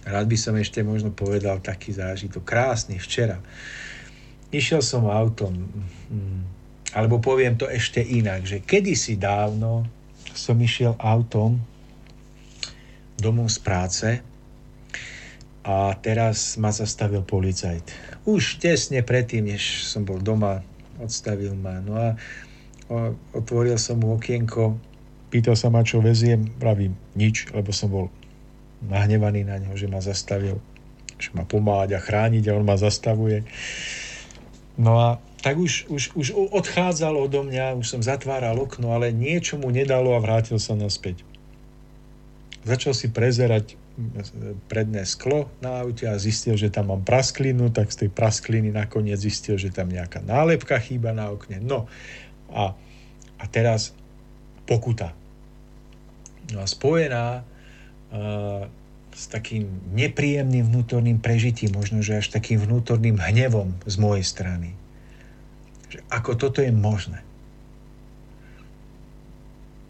rád by som ešte možno povedal taký zážitok. Krásny včera. Išiel som autom, mm, alebo poviem to ešte inak, že kedysi dávno som išiel autom domov z práce a teraz ma zastavil policajt. Už tesne predtým, než som bol doma, odstavil ma. No a otvoril som mu okienko, pýtal sa ma, čo veziem, pravím nič, lebo som bol nahnevaný na neho, že ma zastavil, že ma pomáhať a chrániť a on ma zastavuje. No a tak už, už, už odchádzal odo mňa, už som zatváral okno, ale niečo mu nedalo a vrátil sa naspäť. Začal si prezerať predné sklo na aute a zistil, že tam mám prasklinu, tak z tej praskliny nakoniec zistil, že tam nejaká nálepka chýba na okne. No a, a teraz pokuta. No a spojená uh, s takým nepríjemným vnútorným prežitím, možno že až takým vnútorným hnevom z mojej strany. Že ako toto je možné.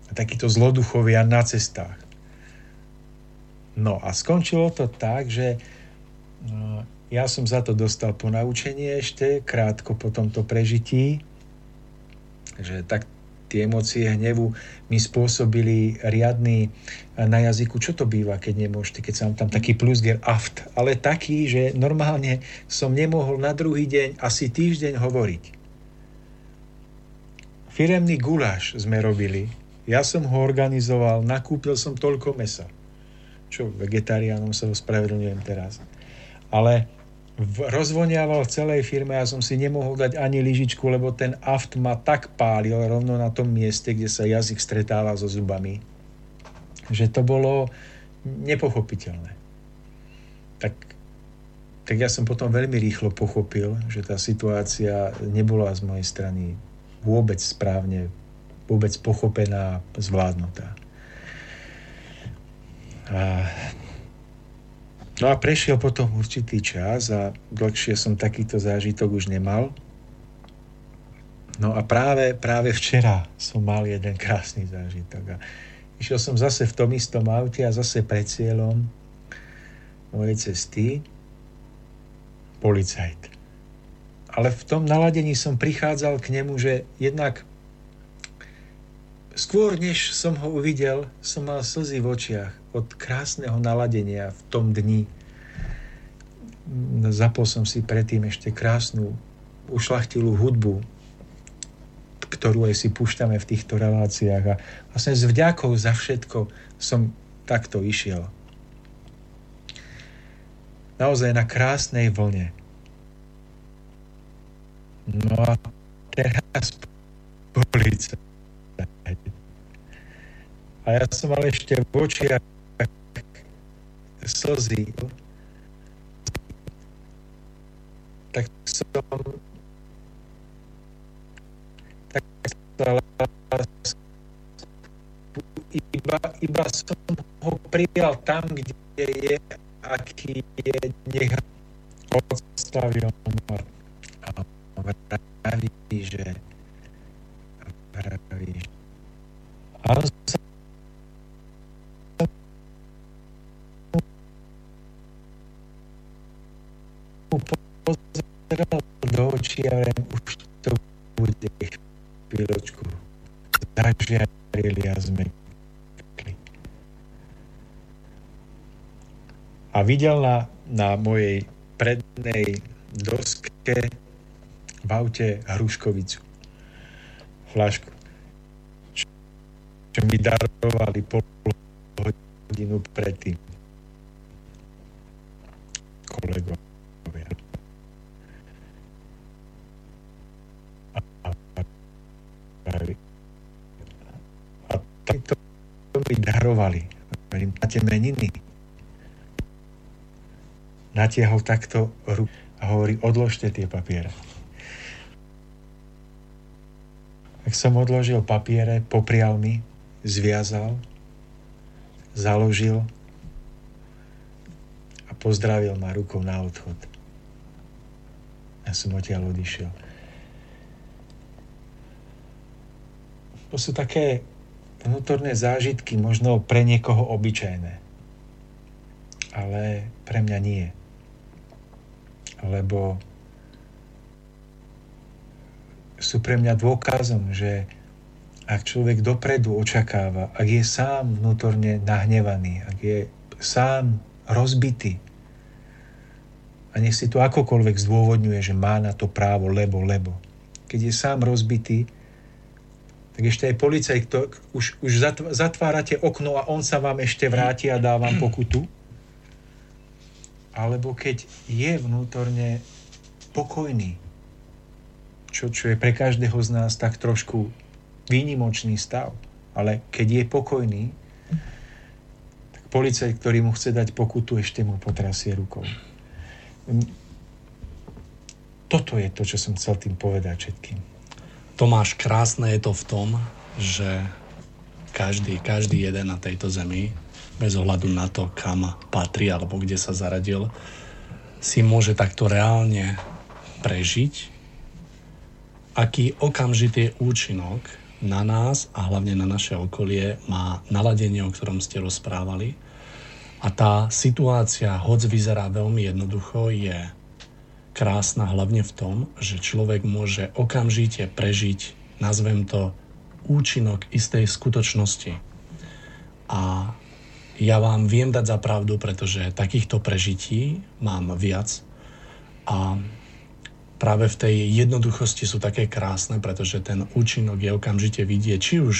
A takíto zloduchovia na cestách. No a skončilo to tak, že no, ja som za to dostal ponaučenie ešte krátko po tomto prežití, že tak tie emócie hnevu mi spôsobili riadny na jazyku, čo to býva, keď nemôžete, keď vám tam taký plusger aft, ale taký, že normálne som nemohol na druhý deň asi týždeň hovoriť. Firemný guláš sme robili, ja som ho organizoval, nakúpil som toľko mesa, čo vegetariánom sa ospravedlňujem teraz. Ale rozvoniaval v celej firme a som si nemohol dať ani lyžičku, lebo ten aft ma tak pálil rovno na tom mieste, kde sa jazyk stretáva so zubami, že to bolo nepochopiteľné. Tak, tak ja som potom veľmi rýchlo pochopil, že tá situácia nebola z mojej strany vôbec správne, vôbec pochopená, zvládnutá. A No a prešiel potom určitý čas a dlhšie som takýto zážitok už nemal. No a práve, práve včera som mal jeden krásny zážitok. A išiel som zase v tom istom aute a zase pred cieľom mojej cesty policajt. Ale v tom naladení som prichádzal k nemu, že jednak skôr než som ho uvidel, som mal slzy v očiach od krásneho naladenia v tom dni. Zapol som si predtým ešte krásnu, ušlachtilú hudbu, ktorú aj si púšťame v týchto reláciách. A vlastne s vďakou za všetko som takto išiel. Naozaj na krásnej vlne. No a teraz policajt. A ja som mal ešte v očiach slzy, tak som tak iba, iba som ho prijal tam, kde je, aký je, nech odstavil ma. A vraví, že vraví, a on sa pozeral do očí a viem, už to bude chvíľočku. Zažiarili a zmekli. A videl na, na mojej prednej doske v aute hruškovicu. Flašku. Čo mi darovali pol hodinu predtým. Kolegovia. darovali. Verím, máte meniny. Natiahol takto ruku a hovorí, odložte tie papiere. Tak som odložil papiere, poprial mi, zviazal, založil a pozdravil ma rukou na odchod. Ja som odtiaľ odišiel. To sú také vnútorné zážitky, možno pre niekoho obyčajné. Ale pre mňa nie. Lebo sú pre mňa dôkazom, že ak človek dopredu očakáva, ak je sám vnútorne nahnevaný, ak je sám rozbitý, a nech si to akokoľvek zdôvodňuje, že má na to právo, lebo, lebo. Keď je sám rozbitý, tak ešte aj policaj, kto, už, už zatvárate okno a on sa vám ešte vráti a dá vám pokutu. Alebo keď je vnútorne pokojný, čo, čo je pre každého z nás tak trošku výnimočný stav, ale keď je pokojný, tak policaj, ktorý mu chce dať pokutu, ešte mu potrasie rukou. Toto je to, čo som chcel tým povedať všetkým. Tomáš, krásne je to v tom, že každý, každý jeden na tejto zemi, bez ohľadu na to, kam patrí alebo kde sa zaradil, si môže takto reálne prežiť, aký okamžitý účinok na nás a hlavne na naše okolie má naladenie, o ktorom ste rozprávali. A tá situácia, hoď vyzerá veľmi jednoducho, je krásna hlavne v tom, že človek môže okamžite prežiť, nazvem to, účinok istej skutočnosti. A ja vám viem dať za pravdu, pretože takýchto prežití mám viac a práve v tej jednoduchosti sú také krásne, pretože ten účinok je okamžite vidieť, či už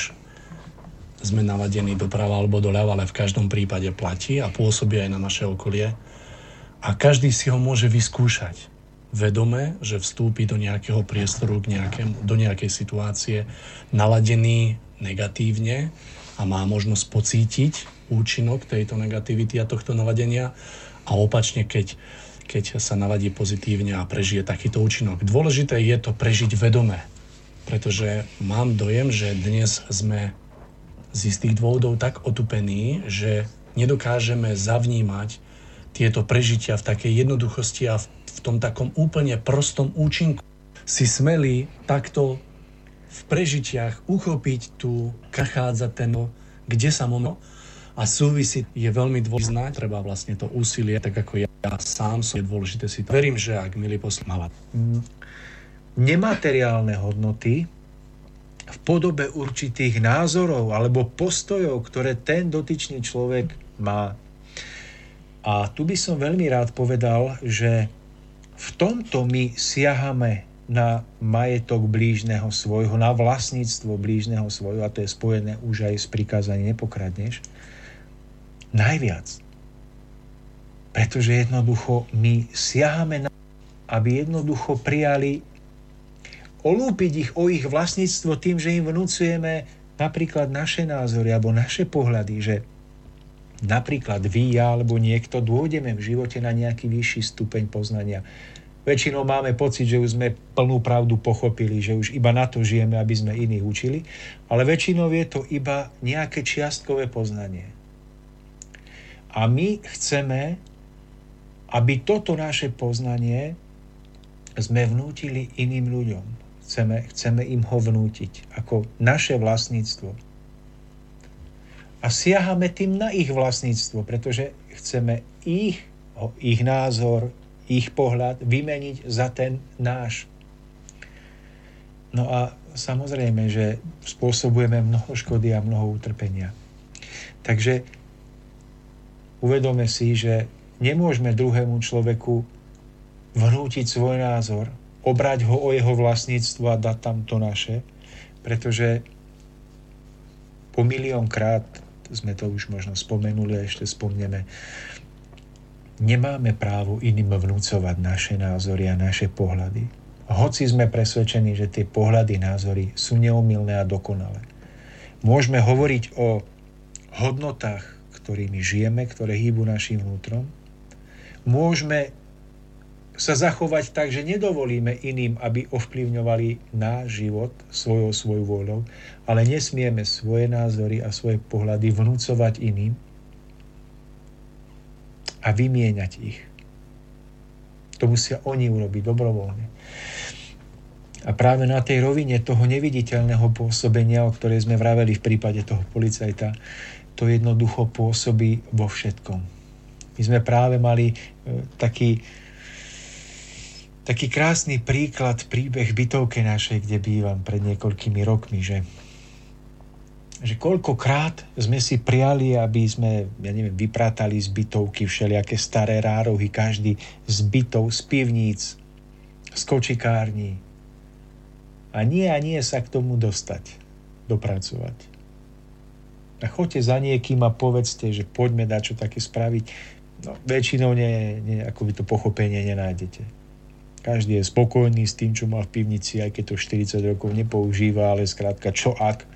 sme navadení doprava alebo doľava, ale v každom prípade platí a pôsobí aj na naše okolie. A každý si ho môže vyskúšať vedome, že vstúpi do nejakého priestoru, k nejakému, do nejakej situácie naladený negatívne a má možnosť pocítiť účinok tejto negativity a tohto navadenia a opačne, keď, keď sa navadí pozitívne a prežije takýto účinok. Dôležité je to prežiť vedome, pretože mám dojem, že dnes sme z istých dôvodov tak otupení, že nedokážeme zavnímať tieto prežitia v takej jednoduchosti a v v tom takom úplne prostom účinku si smeli takto v prežitiach uchopiť tu, kachádza ten, kde sa mono a súvisí je veľmi dôležité, treba vlastne to úsilie, tak ako ja, ja sám som, je dôležité si to. Verím, že ak milí poslala. Nemateriálne hodnoty v podobe určitých názorov alebo postojov, ktoré ten dotyčný človek má. A tu by som veľmi rád povedal, že v tomto my siahame na majetok blížneho svojho, na vlastníctvo blížneho svojho, a to je spojené už aj s prikázaním nepokradneš, najviac. Pretože jednoducho my siahame na aby jednoducho prijali olúpiť ich o ich vlastníctvo tým, že im vnúcujeme napríklad naše názory alebo naše pohľady, že napríklad vy, ja alebo niekto dôjdeme v živote na nejaký vyšší stupeň poznania. Väčšinou máme pocit, že už sme plnú pravdu pochopili, že už iba na to žijeme, aby sme iných učili, ale väčšinou je to iba nejaké čiastkové poznanie. A my chceme, aby toto naše poznanie sme vnútili iným ľuďom. Chceme, chceme im ho vnútiť ako naše vlastníctvo a siahame tým na ich vlastníctvo, pretože chceme ich, ich názor, ich pohľad vymeniť za ten náš. No a samozrejme, že spôsobujeme mnoho škody a mnoho utrpenia. Takže uvedome si, že nemôžeme druhému človeku vnútiť svoj názor, obrať ho o jeho vlastníctvo a dať tam to naše, pretože po milión krát sme to už možno spomenuli a ešte spomneme, nemáme právo iným vnúcovať naše názory a naše pohľady. Hoci sme presvedčení, že tie pohľady, názory sú neomilné a dokonalé. Môžeme hovoriť o hodnotách, ktorými žijeme, ktoré hýbu našim vnútrom. Môžeme sa zachovať tak, že nedovolíme iným, aby ovplyvňovali náš život svojou svojou voľou, ale nesmieme svoje názory a svoje pohľady vnúcovať iným a vymieňať ich. To musia oni urobiť dobrovoľne. A práve na tej rovine toho neviditeľného pôsobenia, o ktorej sme vraveli v prípade toho policajta, to jednoducho pôsobí vo všetkom. My sme práve mali e, taký, taký krásny príklad, príbeh bytovke našej, kde bývam pred niekoľkými rokmi, že, že koľkokrát sme si priali, aby sme, ja neviem, vypratali z bytovky všelijaké staré rárohy, každý z bytov, z pivníc, z kočikární. A nie a nie sa k tomu dostať, dopracovať. A choďte za niekým a povedzte, že poďme dať čo také spraviť. No, väčšinou nie, nie, ako by to pochopenie nenájdete. Každý je spokojný s tým, čo má v pivnici, aj keď to 40 rokov nepoužíva, ale skrátka čo ak.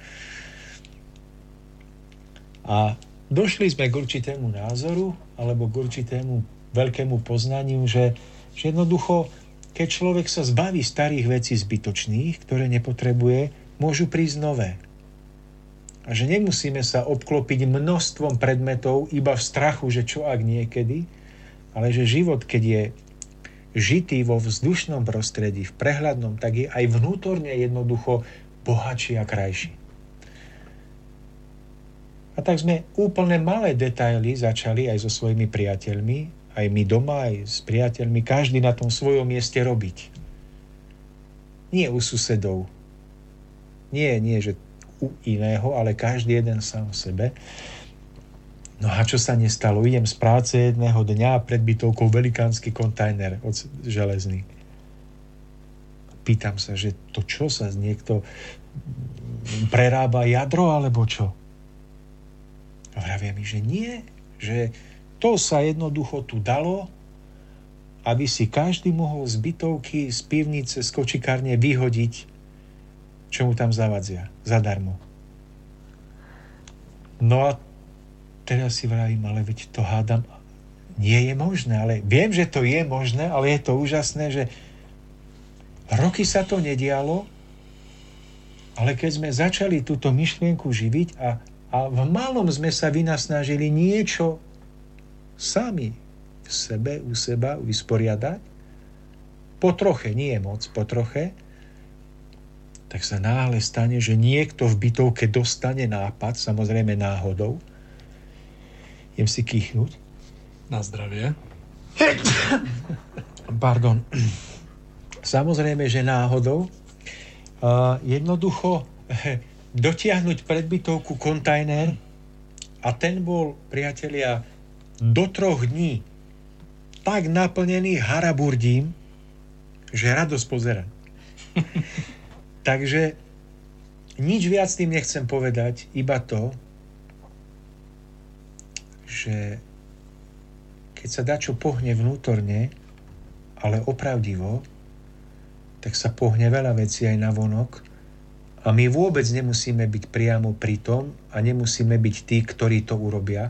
A došli sme k určitému názoru alebo k určitému veľkému poznaniu, že, že jednoducho, keď človek sa zbaví starých vecí zbytočných, ktoré nepotrebuje, môžu prísť nové. A že nemusíme sa obklopiť množstvom predmetov iba v strachu, že čo ak niekedy, ale že život, keď je žitý vo vzdušnom prostredí, v prehľadnom, tak je aj vnútorne jednoducho bohatší a krajší. A tak sme úplne malé detaily začali aj so svojimi priateľmi, aj my doma, aj s priateľmi, každý na tom svojom mieste robiť. Nie u susedov. Nie, nie, že u iného, ale každý jeden sám o sebe. No a čo sa nestalo? Idem z práce jedného dňa pred bytovkou velikánsky kontajner od železný. Pýtam sa, že to čo sa niekto prerába jadro alebo čo? A vravia mi, že nie, že to sa jednoducho tu dalo, aby si každý mohol z bytovky, z pivnice, z kočikárne vyhodiť, čo mu tam zavadzia, zadarmo. No a teraz si vravím, ale veď to hádam, nie je možné, ale viem, že to je možné, ale je to úžasné, že roky sa to nedialo, ale keď sme začali túto myšlienku živiť a, a v malom sme sa vynasnažili niečo sami v sebe, u seba vysporiadať, po troche, nie moc, po troche, tak sa náhle stane, že niekto v bytovke dostane nápad, samozrejme náhodou, Idem si kýchnuť. Na zdravie. Pardon. Samozrejme, že náhodou. Uh, jednoducho dotiahnuť predbytovku kontajner a ten bol, priatelia, do troch dní tak naplnený haraburdím, že radosť pozera. Takže nič viac tým nechcem povedať, iba to, že keď sa dačo pohne vnútorne, ale opravdivo, tak sa pohne veľa vecí aj na vonok a my vôbec nemusíme byť priamo pri tom a nemusíme byť tí, ktorí to urobia,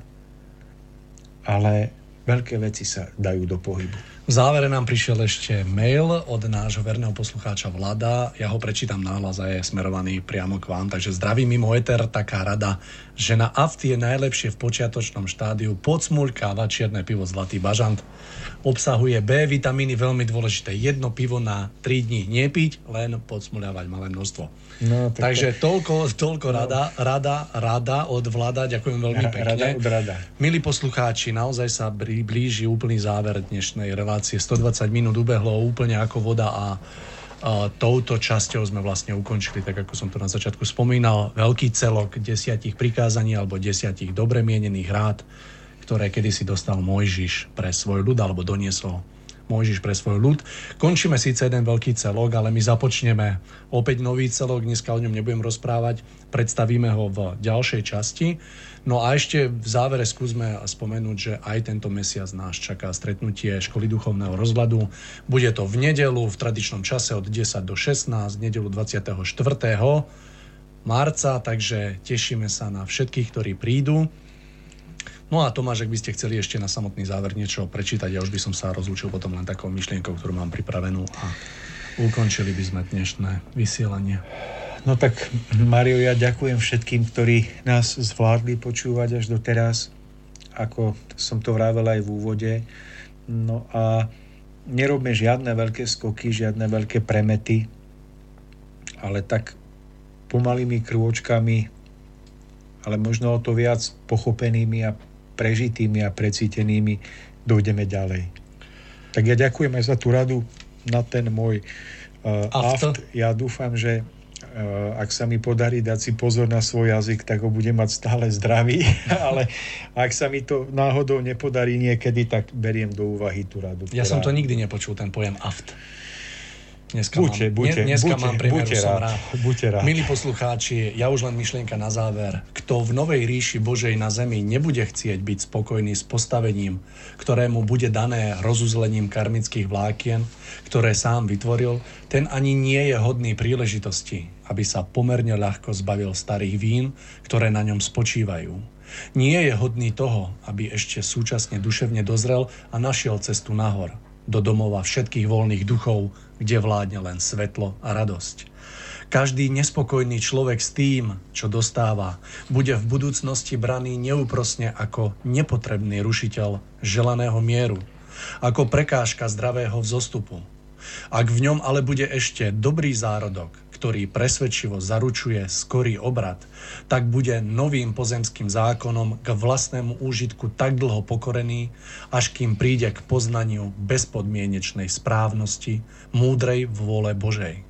ale veľké veci sa dajú do pohybu. V závere nám prišiel ešte mail od nášho verného poslucháča Vlada. Ja ho prečítam náhlas a je smerovaný priamo k vám. Takže zdravím mimo Eter, taká rada, že na afty je najlepšie v počiatočnom štádiu podsmuľkáva čierne pivo Zlatý bažant. Obsahuje B vitamíny, veľmi dôležité. Jedno pivo na 3 dní nepiť, len podsmuľávať malé množstvo. No, tak Takže toľko, toľko no. rada, rada, rada od Vlada. Ďakujem veľmi pekne. Rada od rada. Milí poslucháči, naozaj sa blíži úplný záver dnešnej relácie relácie. 120 minút ubehlo úplne ako voda a a touto časťou sme vlastne ukončili, tak ako som to na začiatku spomínal, veľký celok desiatich prikázaní alebo desiatich dobre mienených rád, ktoré kedysi dostal Mojžiš pre svoj ľud alebo doniesol Mojžiš pre svoj ľud. Končíme síce jeden veľký celok, ale my započneme opäť nový celok, dneska o ňom nebudem rozprávať, predstavíme ho v ďalšej časti. No a ešte v závere skúsme spomenúť, že aj tento mesiac nás čaká stretnutie školy duchovného rozhľadu. Bude to v nedelu v tradičnom čase od 10 do 16, nedelu 24. marca, takže tešíme sa na všetkých, ktorí prídu. No a Tomáš, ak by ste chceli ešte na samotný záver niečo prečítať, ja už by som sa rozlúčil potom len takou myšlienkou, ktorú mám pripravenú a ukončili by sme dnešné vysielanie. No tak, Mario, ja ďakujem všetkým, ktorí nás zvládli počúvať až do teraz, ako som to vravel aj v úvode. No a nerobme žiadne veľké skoky, žiadne veľké premety, ale tak pomalými krôčkami, ale možno o to viac pochopenými a prežitými a precítenými dojdeme ďalej. Tak ja ďakujem aj za tú radu na ten môj uh, aft. aft. Ja dúfam, že uh, ak sa mi podarí dať si pozor na svoj jazyk, tak ho budem mať stále zdravý, ale ak sa mi to náhodou nepodarí niekedy, tak beriem do úvahy tú radu. Ktorá... Ja som to nikdy nepočul, ten pojem aft. Dneska buďte, mám, buďte, dneska buďte, mám premiéru, buďte som rád. Buďte rád. Milí poslucháči, ja už len myšlienka na záver. Kto v novej ríši Božej na zemi nebude chcieť byť spokojný s postavením, ktorému bude dané rozuzlením karmických vlákien, ktoré sám vytvoril, ten ani nie je hodný príležitosti, aby sa pomerne ľahko zbavil starých vín, ktoré na ňom spočívajú. Nie je hodný toho, aby ešte súčasne duševne dozrel a našiel cestu nahor, do domova všetkých voľných duchov, kde vládne len svetlo a radosť. Každý nespokojný človek s tým, čo dostáva, bude v budúcnosti braný neúprosne ako nepotrebný rušiteľ želaného mieru, ako prekážka zdravého vzostupu. Ak v ňom ale bude ešte dobrý zárodok, ktorý presvedčivo zaručuje skorý obrad, tak bude novým pozemským zákonom k vlastnému úžitku tak dlho pokorený, až kým príde k poznaniu bezpodmienečnej správnosti, múdrej vôle Božej.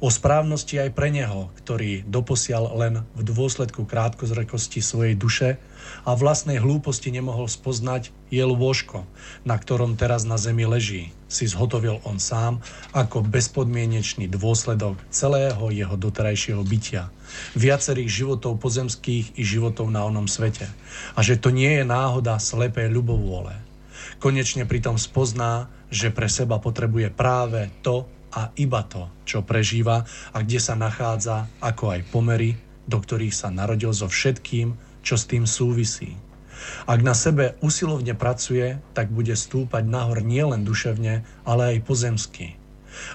O správnosti aj pre neho, ktorý doposial len v dôsledku krátkozrekosti svojej duše a vlastnej hlúposti nemohol spoznať, je lôžko, na ktorom teraz na zemi leží, si zhotovil on sám ako bezpodmienečný dôsledok celého jeho doterajšieho bytia, viacerých životov pozemských i životov na onom svete. A že to nie je náhoda slepé ľubovôle. Konečne pritom spozná, že pre seba potrebuje práve to a iba to, čo prežíva a kde sa nachádza, ako aj pomery, do ktorých sa narodil so všetkým, čo s tým súvisí. Ak na sebe usilovne pracuje, tak bude stúpať nahor nielen duševne, ale aj pozemsky.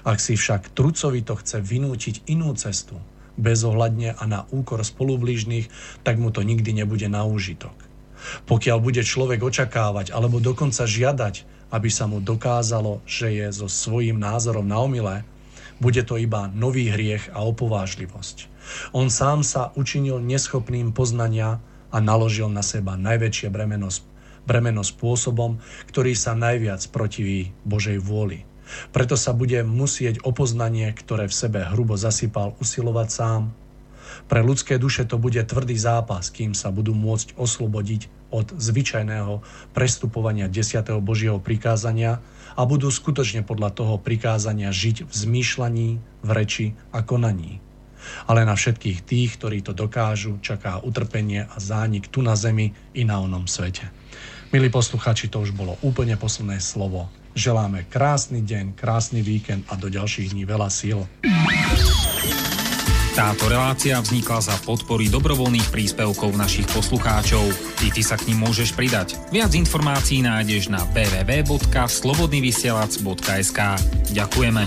Ak si však trucovito chce vynútiť inú cestu, bezohľadne a na úkor spolublížnych, tak mu to nikdy nebude na úžitok. Pokiaľ bude človek očakávať alebo dokonca žiadať, aby sa mu dokázalo, že je so svojím názorom na omile, bude to iba nový hriech a opovážlivosť. On sám sa učinil neschopným poznania a naložil na seba najväčšie bremeno, bremeno spôsobom, ktorý sa najviac protiví Božej vôli. Preto sa bude musieť o poznanie, ktoré v sebe hrubo zasypal, usilovať sám. Pre ľudské duše to bude tvrdý zápas, kým sa budú môcť oslobodiť od zvyčajného prestupovania 10. Božieho prikázania a budú skutočne podľa toho prikázania žiť v zmýšľaní, v reči a konaní ale na všetkých tých, ktorí to dokážu, čaká utrpenie a zánik tu na zemi i na onom svete. Milí posluchači, to už bolo úplne posledné slovo. Želáme krásny deň, krásny víkend a do ďalších dní veľa síl. Táto relácia vznikla za podpory dobrovoľných príspevkov našich poslucháčov. Ty, ty sa k ním môžeš pridať. Viac informácií nájdeš na www.slobodnyvysielac.sk Ďakujeme.